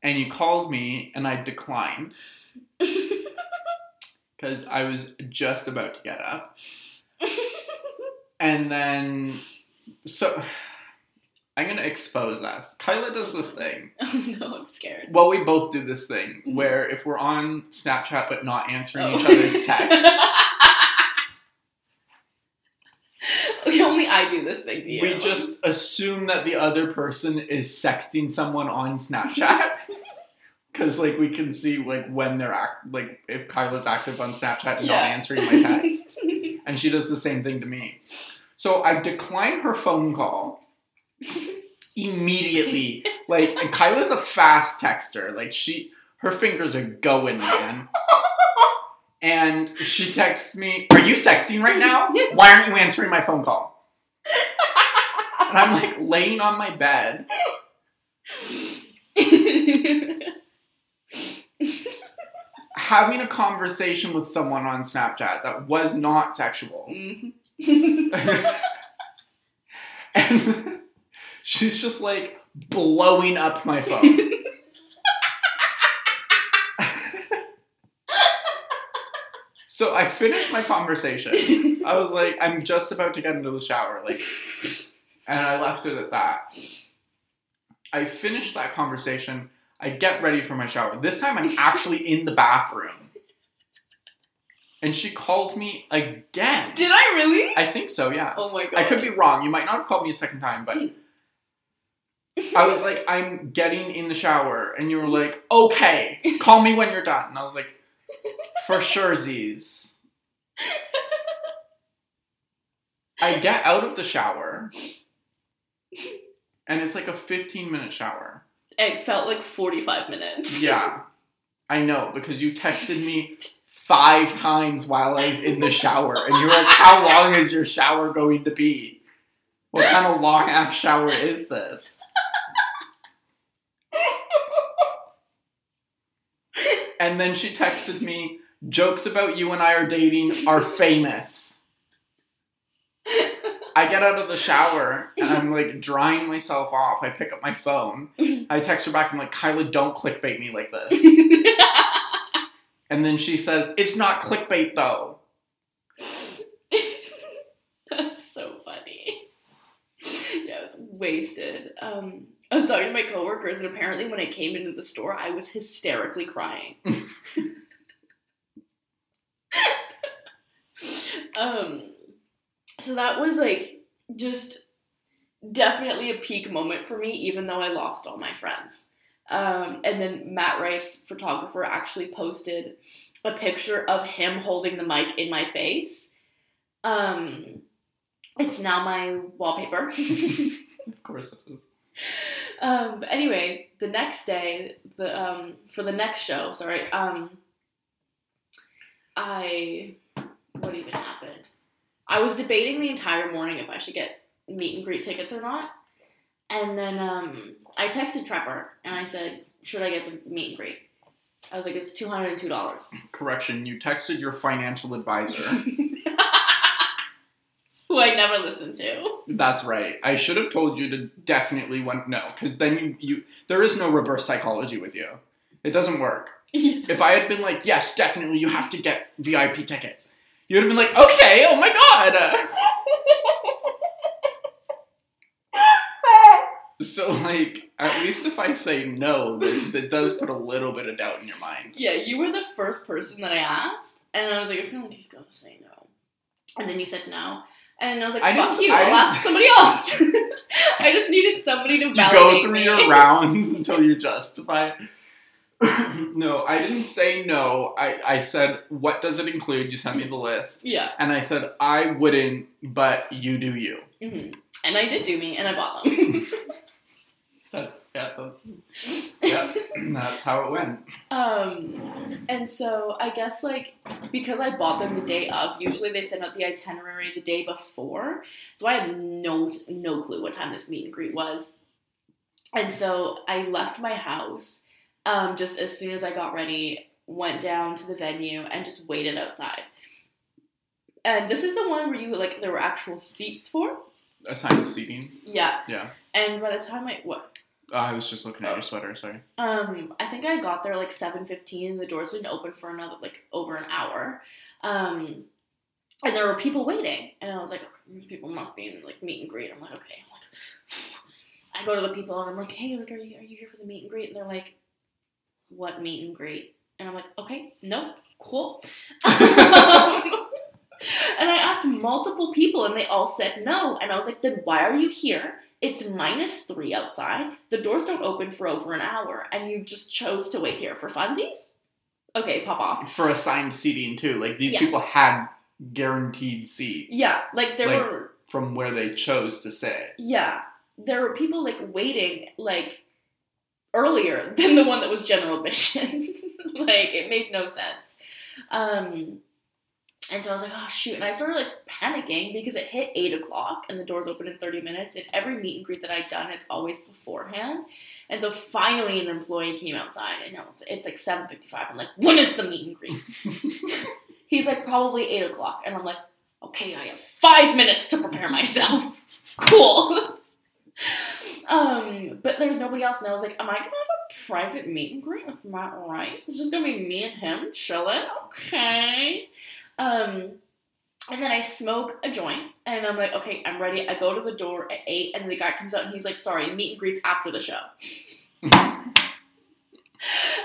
and you called me, and I declined because I was just about to get up, and then so I'm gonna expose us. Kyla does this thing. oh no, I'm scared. Well, we both do this thing Mhm. where if we're on Snapchat but not answering Oh. each other's texts, Okay, Only I do this thing to you. we just assume that the other person is sexting someone on Snapchat. Because like we can see like when they're act like if Kyla's active on Snapchat and not answering my texts, and she does the same thing to me. So I decline her phone call immediately. Like and Kyla's a fast texter. Like she her fingers are going, man. And she texts me, Are you sexting right now? Why aren't you answering my phone call? And I'm like laying on my bed, having a conversation with someone on Snapchat that was not sexual. Mhm. and she's just like blowing up my phone. So I finished my conversation. I was like, I'm just about to get into the shower, like, and I left it at that. I finished that conversation. I get ready for my shower. This time I'm actually in the bathroom. And she calls me again. Did I really? I think so, yeah. Oh my god. I could be wrong. You might not have called me a second time, but I was like, I'm getting in the shower. And you were like, okay, call me when you're done. And I was like, for sure, Z's. I get out of the shower, and it's like a 15 minute shower. It felt like 45 minutes. Yeah, I know because you texted me five times while I was in the shower, and you were like, "How long is your shower going to be? What kind of long ass shower is this?" And then she texted me, "Jokes about you and I are dating are famous." I get out of the shower and I'm like drying myself off. I pick up my phone. I text her back. I'm like, Kyla, don't clickbait me like this. And then she says, It's not clickbait though. That's so funny. Yeah, I was wasted. Um, I was talking to my coworkers, and apparently, when I came into the store, I was hysterically crying. um, so that was like just definitely a peak moment for me, even though I lost all my friends. Um, and then Matt Rife's photographer actually posted a picture of him holding the mic in my face. Um, it's now my wallpaper. Of course it is. um, but anyway, the next day, the um, for the next show, sorry, um, I what even? I was debating the entire morning if I should get meet and greet tickets or not, and then um, I texted Trevor and I said, "Should I get the meet and greet?" I was like, "It's two hundred and two dollars." Correction, you texted your financial advisor. Who I never listened to. That's right. I should have told you to definitely want no, because then you, you there is no reverse psychology with you. It doesn't work. If I had been like, yes, definitely, you have to get VIP tickets, you'd have been like, okay, oh my god. So like, at least if I say no, that, that does put a little bit of doubt in your mind. Yeah, you were the first person that I asked, and I was like, I feel like he's gonna say no. And then you said no, and I was like, I fuck you, I I'll ask somebody else. I just needed somebody to You go through me. your rounds until you justify. no, I didn't say no. I, I said, what does it include? You sent me the list. Yeah, And I said, I wouldn't, but you do you. hmm and I did do me, and I bought them. That's, yeah, that's, yeah, that's how it went. Um, and so I guess like because I bought them the day of, usually they send out the itinerary the day before, so I had no no clue what time this meet and greet was, and so I left my house um, just as soon as I got ready, went down to the venue and just waited outside. And this is the one where you like there were actual seats for, Assigned seating. yeah. Yeah. And by the time I what Oh, I was just looking at your sweater, sorry. Um, I think I got there like seven fifteen, and the doors didn't open for another like over an hour. Um, and there were people waiting, and I was like, these people must be in like meet and greet. I'm like, okay. I'm like, I go to the people and I'm like, hey, like, are you are you here for the meet and greet? And they're like, what meet and greet? And I'm like, okay, no, cool. and I asked multiple people, and they all said no. And I was like, then why are you here? It's minus three outside. The doors don't open for over an hour, and you just chose to wait here for funsies? Okay, pop off. For assigned seating, too. Like, these Yeah. people had guaranteed seats. Yeah, like there Like- were From where they chose to sit. yeah, there were people like waiting like earlier than the one that was general admission. like it made no sense. Um, and so I was like, oh shoot, and I started like panicking because it hit eight o'clock and the doors open in thirty minutes. And every meet and greet that I'd done, it's always beforehand. And so finally, an employee came outside, and was, it's like seven fifty-five. I'm like, when is the meet and greet? He's like, probably eight o'clock, and I'm like, okay, I have five minutes to prepare myself. cool. Um, but there's nobody else, and I was like, am I gonna have a private meet and greet with Matt Rife? It's just gonna be me and him chilling. Okay. Um, and then I smoke a joint, and I'm like, okay, I'm ready. I go to the door at eight, and the guy comes out, and he's like, sorry, meet and greets after the show.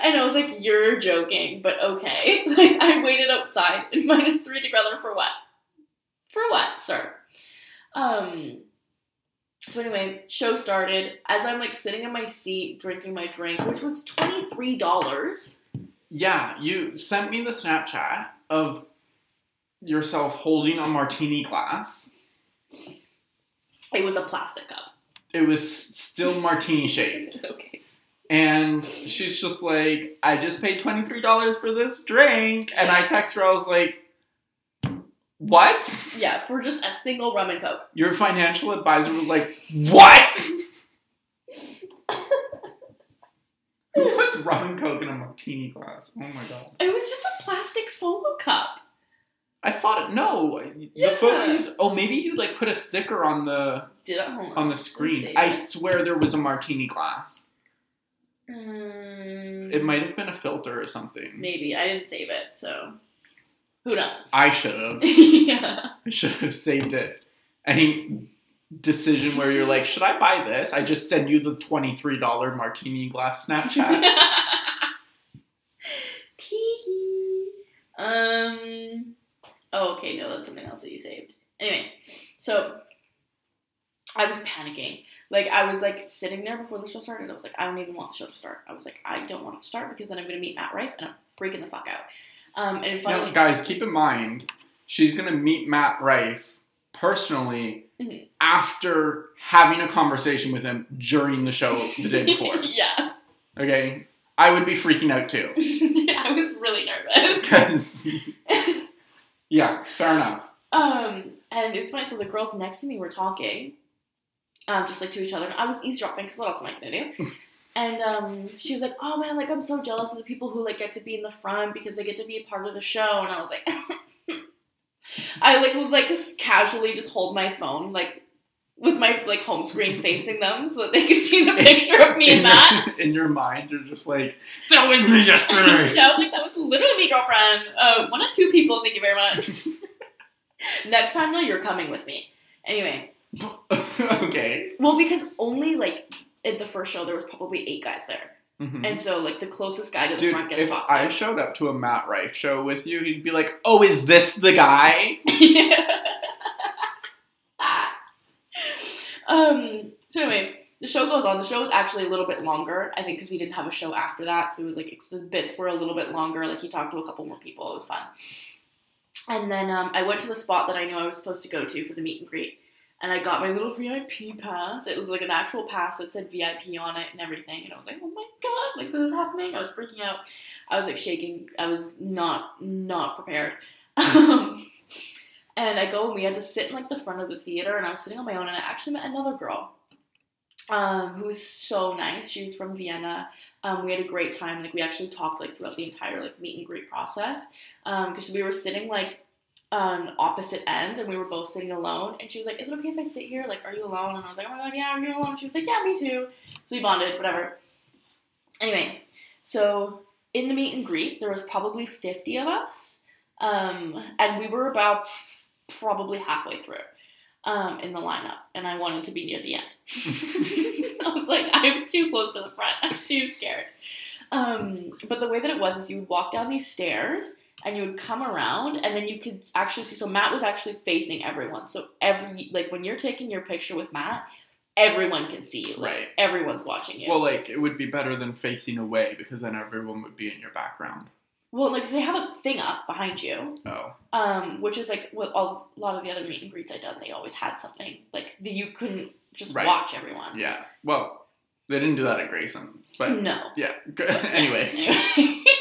And I was like, you're joking, but okay. Like, I waited outside in minus three together for what? For what, sir? Um, so anyway, show started. As I'm like sitting in my seat drinking my drink, which was $23. Yeah, you sent me the Snapchat of yourself holding a martini glass. It was a plastic cup. It was still martini shaped. okay. And she's just like, I just paid $23 for this drink. And I text her, I was like, what? Yeah, for just a single rum and coke. Your financial advisor was like, what? Who puts rum and coke in a martini glass? Oh my god. It was just a plastic solo cup. I thought it, no. Yeah. The photo, you- oh, maybe you like put a sticker on the Did? On. on the screen. I swear there was a martini glass. Mm, It might have been a filter or something. Maybe. I didn't save it, so. Who knows? I should have. yeah. I should have saved it. Any decision where you're like, should I buy this? I just send you the $23 martini glass Snapchat. Tee. Um. Oh, okay. No, that's something else that you saved. Anyway, so I was panicking. Like I was like sitting there before the show started. I was like, I don't even want the show to start. I was like, I don't want it to start because then I'm gonna meet Matt Rife and I'm freaking the fuck out. Um, and finally, now, guys, keep in mind, she's going to meet Matt Rife personally Mhm. after having a conversation with him during the show the day before. yeah, Okay? I would be freaking out too. I was really nervous. Because, yeah, fair enough. Um, and it was funny. So the girls next to me were talking, um, just like to each other. And I was eavesdropping because what else am I gonna do? And um, she was like, "Oh man, like I'm so jealous of the people who like get to be in the front because they get to be a part of the show." And I was like, I like would like just casually just hold my phone like with my like home screen facing them so that they could see the picture of me and Matt. in your mind, you're just like, that was me yesterday. Yeah, I was like, that was literally me, girlfriend. Uh, one of two people. Thank you very much. Next time though, you're coming with me. Anyway, okay. well, because only like at the first show there was probably eight guys there, Mhm. and so like the closest guy to the Dude, front gets if talked I showed up to a Matt Rife show with you, he'd be like, "Oh, is this the guy?" um. So anyway, the show goes on. The show was actually a little bit longer. I think because he didn't have a show after that, so it was like the bits were a little bit longer. Like he talked to a couple more people. It was fun. And then um, I went to the spot that I knew I was supposed to go to for the meet and greet. And I got my little VIP pass. It was like an actual pass that said VIP on it and everything. And I was like, oh my god, like this is happening. I was freaking out. I was like shaking. I was not not prepared. Um, and I go and we had to sit in like the front of the theater and I was sitting on my own and I actually met another girl um, who was so nice. She was from Vienna. Um, we had a great time. Like we actually talked like throughout the entire like meet and greet process because we were sitting like on opposite ends and we were both sitting alone. And she was like, "Is it okay if I sit here? Like, are you alone?" And I was like, "Oh my god, yeah, are you alone?" She was like, "Yeah, me too." So we bonded, whatever. Anyway, so in the meet and greet, there was probably fifty of us, um, and we were about probably halfway through um, in the lineup, and I wanted to be near the end. I was like, I'm too close to the front. I'm too scared. Um, but the way that it was is you would walk down these stairs and you would come around and then you could actually see so Matt was actually facing everyone. So every like when you're taking your picture with Matt, everyone can see you. Like, Right. Everyone's watching you. Well, like it would be better than facing away because then everyone would be in your background. well, like they have a thing up behind you. Oh, Um, which is like what all, a lot of the other meet and greets I've done, they always had something like that you couldn't just Right. watch everyone. yeah. Well, they didn't do that at Grayson, but No. yeah. anyway, Anyway.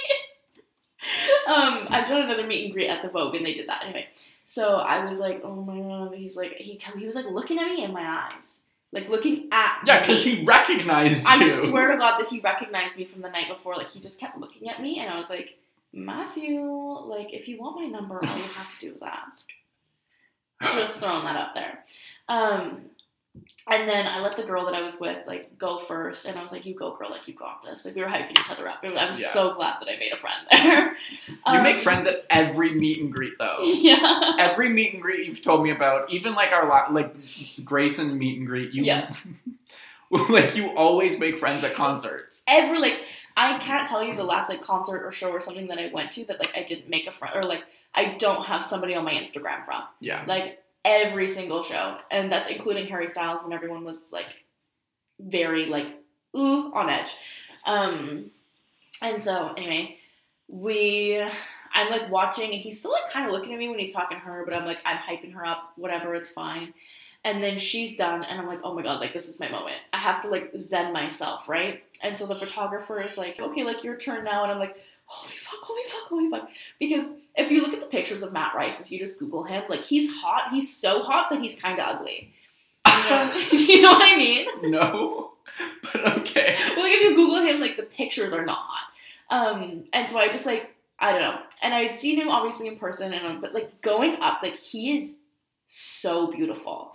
um, I've done another meet and greet at the Vogue, and they did that anyway. So I was like, oh my god. He's like, he he was like looking at me in my eyes, like looking at. yeah, because he recognized I you. swear to God that he recognized me from the night before. Like he just kept looking at me, and I was like, Matthew, like if you want my number, all you have to do is ask. Just throwing that out there. Um, and then I let the girl that I was with like go first, and I was like, "You go, girl! Like you got this!" Like we were hyping each other up. I was Yeah. so glad that I made a friend there. You Um, make friends at every meet and greet though. Yeah. Every meet and greet you've told me about, even like our like Grayson meet and greet, you Yeah. like you always make friends at concerts. Every like I can't tell you the last like concert or show or something that I went to that like I didn't make a friend or like I don't have somebody on my Instagram from. Yeah. Like every single show, and that's including Harry Styles when everyone was like very like ooh on edge. Um, and so anyway, we I'm like watching, and he's still like kind of looking at me when he's talking to her, but I'm like I'm hyping her up, whatever, it's fine. And then she's done, and I'm like, oh my god, like this is my moment. I have to like zen myself, right? And so the photographer is like, okay, like your turn now, and I'm like, holy fuck, holy fuck, holy fuck, because if you look at the pictures of Matt Rife, if you just Google him, like he's hot. He's so hot that he's kind of ugly. You know, you know what I mean? no, but okay. Well, like if you Google him, like the pictures are not hot. Um, and so I just like I don't know. And I'd seen him obviously in person, and but like going up, like he is so beautiful.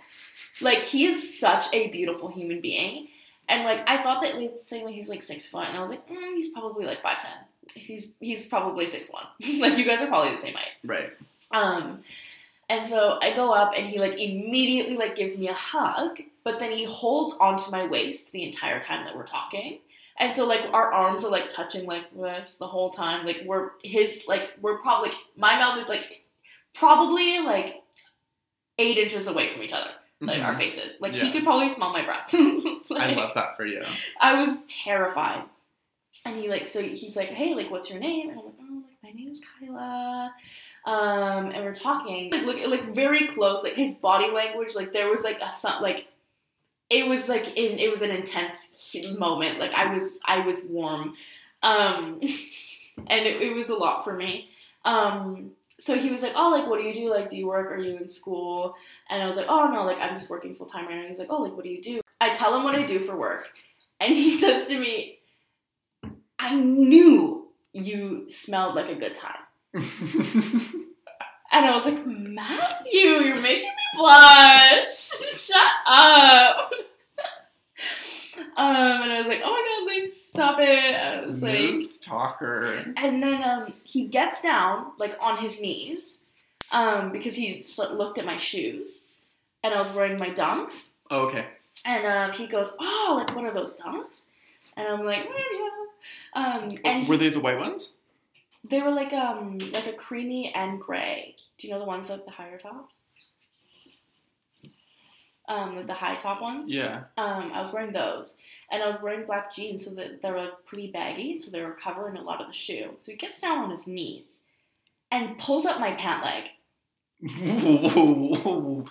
Like he is such a beautiful human being. And like I thought that like saying like he's like six foot, and I was like, mm, he's probably like five ten. He's he's probably six one. like you guys are probably the same height. Right. Um, and so I go up and he like immediately like gives me a hug, but then he holds onto my waist the entire time that we're talking. And so like our arms are like touching like this the whole time. Like we're his like we're probably like, my mouth is like probably like eight inches away from each other. Like Mhm. our faces. Like he could probably smell my breath. I love that for you. I was terrified. And he like so he's like, hey, like what's your name? And I'm like, oh, like my name's Kyla. Um, and we're talking like look like very close. Like his body language, like there was like a some like it was like in it was an intense moment. Like I was I was warm, um, and it, it was a lot for me. Um, so he was like, oh, like what do you do? Like do you work? Are you in school? And I was like, oh no, like I'm just working full time right now. He's like, oh, like what do you do? I tell him what I do for work, and he says to me, I knew you smelled like a good time. And I was like, Matthew, you're making me blush. Shut up. um, and I was like, oh my god, like, stop it. I was like, Smooth talker. and then um, he gets down, like on his knees, um, because he looked at my shoes, and I was wearing my dunks. Oh, okay. And um, he goes, oh, like, what are those dunks? And I'm like, "Mm, yeah. Um, and Were they the white ones? They were like um like a creamy and gray. Do you know the ones like the higher tops? Um, like the high top ones. Yeah. Um, I was wearing those, and I was wearing black jeans, so that they were like pretty baggy, so they were covering a lot of the shoe. So he gets down on his knees, and pulls up my pant leg.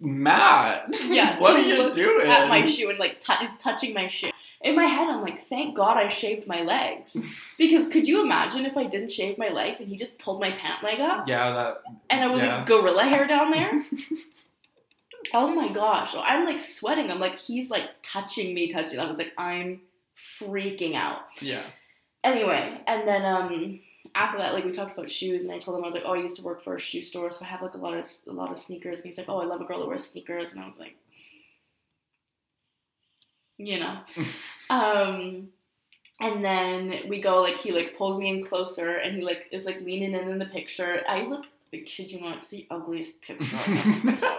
Matt. Yeah, what are you doing? At my shoe and like t- is touching my shoe. In my head, I'm like, thank God I shaved my legs, because could you imagine if I didn't shave my legs and he just pulled my pant leg up? Yeah, that. and I was Yeah. like gorilla hair down there. oh my gosh! So I'm like sweating. I'm like he's like touching me, touching. I was like I'm freaking out. Yeah. Anyway, and then um after that, like we talked about shoes, and I told him I was like, oh, I used to work for a shoe store, so I have like a lot of a lot of sneakers. And he's like, oh, I love a girl that wears sneakers, and I was like, you know, um. And then we go like he like pulls me in closer and he like is like leaning in in the picture. I look I kid you not, it's the ugliest picture I've ever.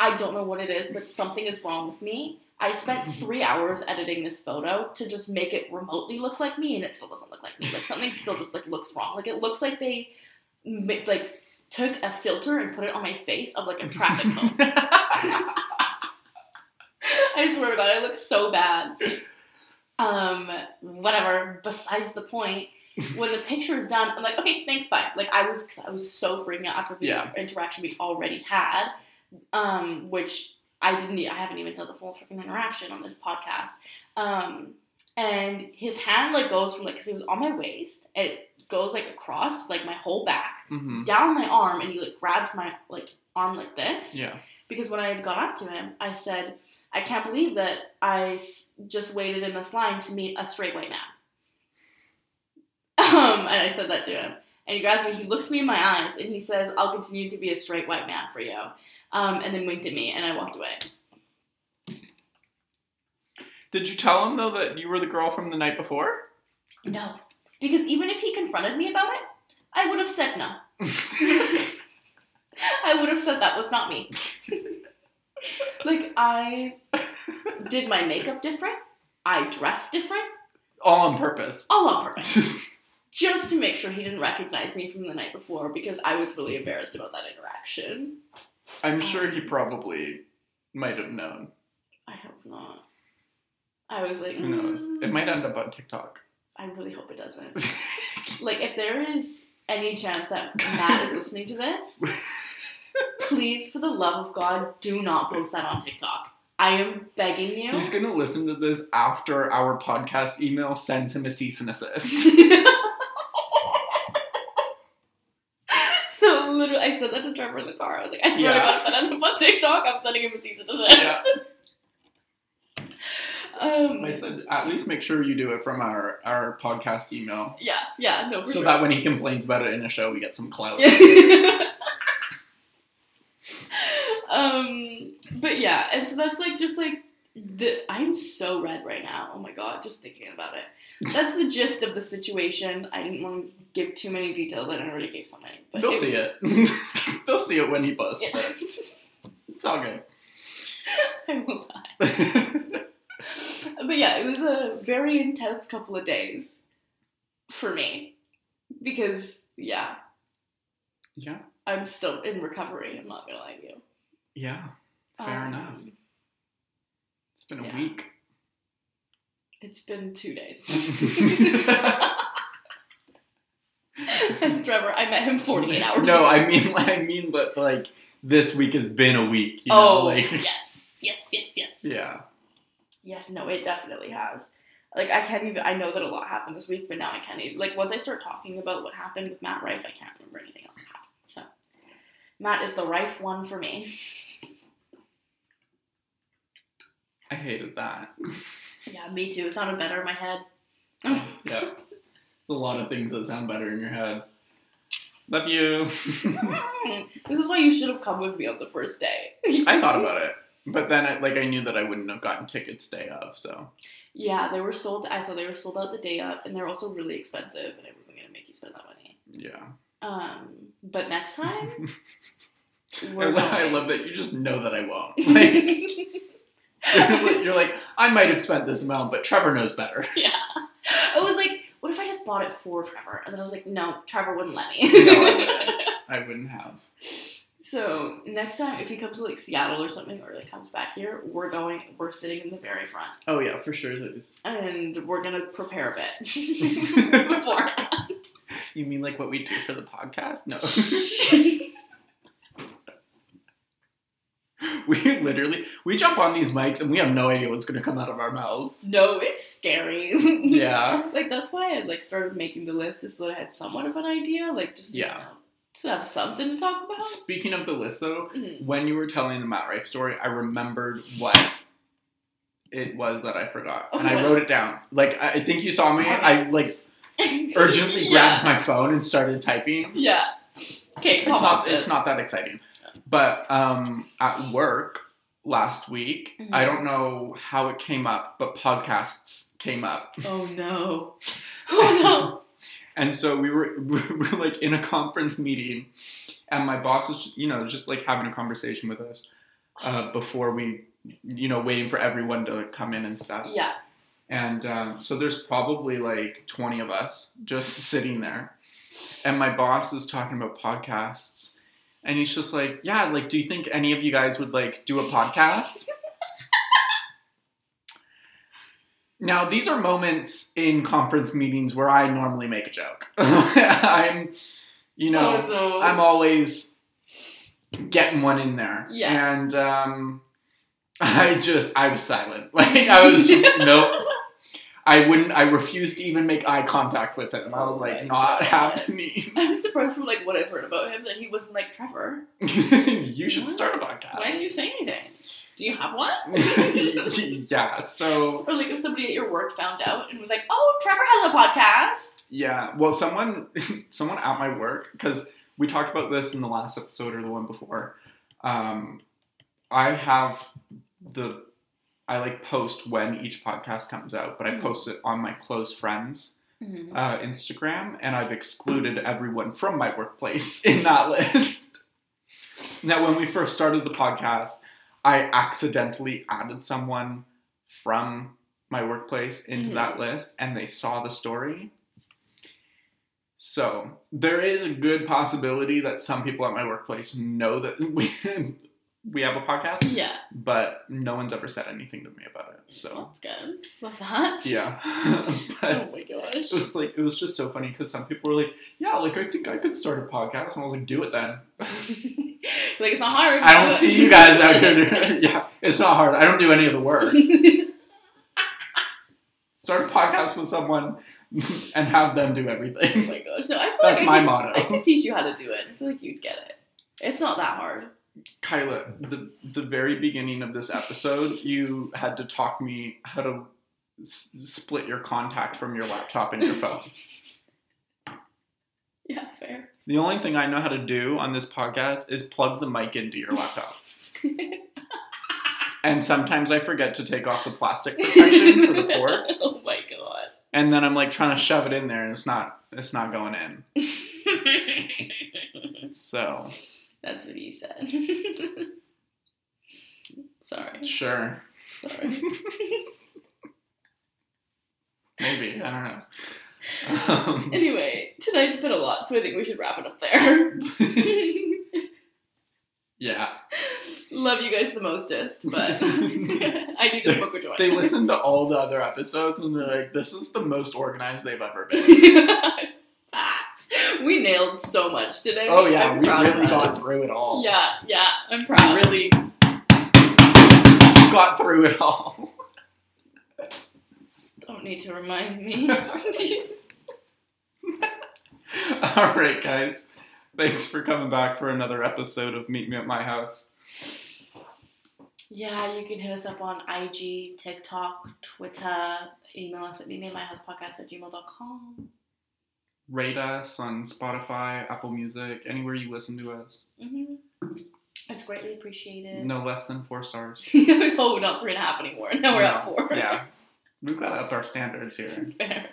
I don't know what it is, but something is wrong with me. I spent three hours editing this photo to just make it remotely look like me, and it still doesn't look like me. Like something still just like looks wrong. Like it looks like they like took a filter and put it on my face of like a traffic cone. I swear to God, I look so bad. Um, whatever. Besides the point, when the picture is done, I'm like, okay, thanks, bye. Like I was, I was so freaking out after the Yeah. interaction we already had, um, which I didn't, I haven't even said the full freaking interaction on this podcast. Um, and his hand like goes from like, cause he was on my waist, it goes like across like my whole back, hmm down my arm, and he like grabs my like arm like this Yeah. because when I had gone up to him, I said, I can't believe that I s- just waited in this line to meet a straight white man. Um, and I said that to him. And he grabs me, he looks me in my eyes, and he says, I'll continue to be a straight white man for you. Um, and then winked at me, and I walked away. Did you tell him though that you were the girl from the night before? No. Because even if he confronted me about it, I would have said no. I would have said that was not me. Like, I did my makeup different, I dressed different, All on purpose. all on purpose. Just to make sure he didn't recognize me from the night before because I was really embarrassed about that interaction. I'm sure he probably might have known. I hope not. I was like, Who knows? "Mm, It might end up on TikTok. I really hope it doesn't. Like, if there is any chance that Matt is listening to this, please, for the love of God, do not post that on TikTok. I am begging you. He's gonna listen to this after our podcast email sends him a cease and assist. no, literally, I said that to Trevor in the car. I was like, I swear Yeah. to God, if that ends up on TikTok, I'm sending him a cease and desist. Yeah. Um, I said, at least make sure you do it from our, our podcast email. yeah, yeah, no, for So sure. that when he complains about it in a show, we get some clout. um, but yeah, and so that's like just like the I'm so red right now. Oh my god, just thinking about it. That's the gist of the situation. I didn't want to give too many details. I already gave so many. But They'll see it. They'll see it when he busts. Yeah. it. It's all good. I will die. But yeah, it was a very intense couple of days for me because yeah, yeah, I'm still in recovery. I'm not gonna lie to you. Yeah. Fair Um, enough. It's been a yeah. week. It's been two days. and Trevor, I met him 48 hours ago. No, ago. I mean, I mean, but like this week has been a week. You know, oh, like yes, yes, yes, yes. yeah, Yes, no, it definitely has. Like, I can't even, I know that a lot happened this week, but now I can't even, like, once I start talking about what happened with Matt Rife, I can't remember anything else that happened. So, Matt is the Rife one for me. I hated that. Yeah, me too. It sounded better in my head. yeah, there's a lot of things that sound better in your head. Love you. this is why you should have come with me on the first day. I thought about it, but then I, like I knew that I wouldn't have gotten tickets day of. So Yeah, they were sold. I saw they were sold out the day up, and they're also really expensive, and I wasn't gonna make you spend that money. yeah. Um, but next time I, lo- I love that you just know that I won't. Like, you're like, I might have spent this amount, but Trevor knows better. yeah, I was like, what if I just bought it for Trevor? And then I was like, no, Trevor wouldn't let me. No, I wouldn't. I wouldn't have. So next time, if he comes to like Seattle or something, or like comes back here, we're going. We're sitting in the very front, Oh yeah, for sure. It is. and we're gonna prepare a bit beforehand. You mean like what we do for the podcast? No. We literally we jump on these mics and we have no idea what's gonna come out of our mouths. no, it's scary. Yeah. like that's why I like started making the list just so that I had somewhat of an idea, like just you Yeah. know, to have something to talk about. Speaking of the list though, Mhm. when you were telling the Matt Rife story, I remembered what it was that I forgot. And I wrote it down. Like I I think you saw me. I like urgently yeah. grabbed my phone and started typing. Yeah. Okay, It's not it's not that exciting. But um at work last week, Mhm. I don't know how it came up, but podcasts came up. Oh no. Oh no. And so we were we were like in a conference meeting and my boss was you know just like having a conversation with us uh, before we you know waiting for everyone to come in and stuff. Yeah. And um, so there's probably like 20 of us just sitting there. And my boss is talking about podcasts. And he's just like, yeah, like, do you think any of you guys would like do a podcast? now, these are moments in conference meetings where I normally make a joke. I'm, you know, oh no. I'm always getting one in there. Yeah. And um, I just, I was silent. Like, I was just, nope. I wouldn't, I refused to even make eye contact with him. I was Oh like, my not happening. I'm surprised from like what I've heard about him that he wasn't like Trevor. you should What? start a podcast. Why didn't you say anything? Do you have one? yeah, so, or like if somebody at your work found out and was like, "Oh, Trevor has a podcast." yeah. Well, someone, someone at my work, because we talked about this in the last episode or the one before. Um, I have the I like post when each podcast comes out, but I Mhm. post it on my close friends Mhm. uh, Instagram, and I've excluded everyone from my workplace in that list. now, when we first started the podcast, I accidentally added someone from my workplace into Mhm. that list, and they saw the story. So there is a good possibility that some people at my workplace know that we we have a podcast, Yeah, but no one's ever said anything to me about it. So that's good. Love that. yeah, Oh my gosh. it was like it was just so funny because some people were like, "Yeah, like I think I could start a podcast," and I was like, "Do it then." like it's not hard. I don't see you guys out here. doing- yeah, it's not hard. I don't do any of the work. Start a podcast with someone and have them do everything. oh my gosh. No, I feel That's like my could, motto. I could teach you how to do it. I feel like you'd get it. It's not that hard. Kyla, the the very beginning of this episode, you had to talk me how to s- split your contact from your laptop and your phone. Yeah, fair. The only thing I know how to do on this podcast is plug the mic into your laptop. And sometimes I forget to take off the plastic protection for the port. oh my god. And then I'm like trying to shove it in there and it's not it's not going in. So That's what he said. Sorry. sure. Sorry. Maybe. I don't know. Um, Anyway, tonight's been a lot, so I think we should wrap it up there. yeah. Love you guys the mostest, but I need to smoke a joint. They listen to all the other episodes and they're like, this is the most organized they've ever been. We nailed so much today. Oh yeah, we really got through it all. Yeah, yeah, I'm We proud. really got through it all. Don't need to remind me. all right, guys. Thanks for coming back for another episode of Meet Me at My House. yeah, you can hit us up on IG, TikTok, Twitter. Email us at meetmeatmyhousepodcast at gmail.com. Rate us on Spotify, Apple Music, anywhere you listen to us. Mm-hmm. It's greatly appreciated. No less than four stars. oh, not three and a half anymore. Now we're at four. Yeah. We've got to up our standards here. Fair.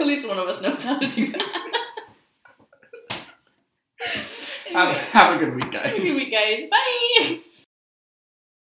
at least one of us knows how to do that. Have, have a good week, guys. have a good week, guys. Bye.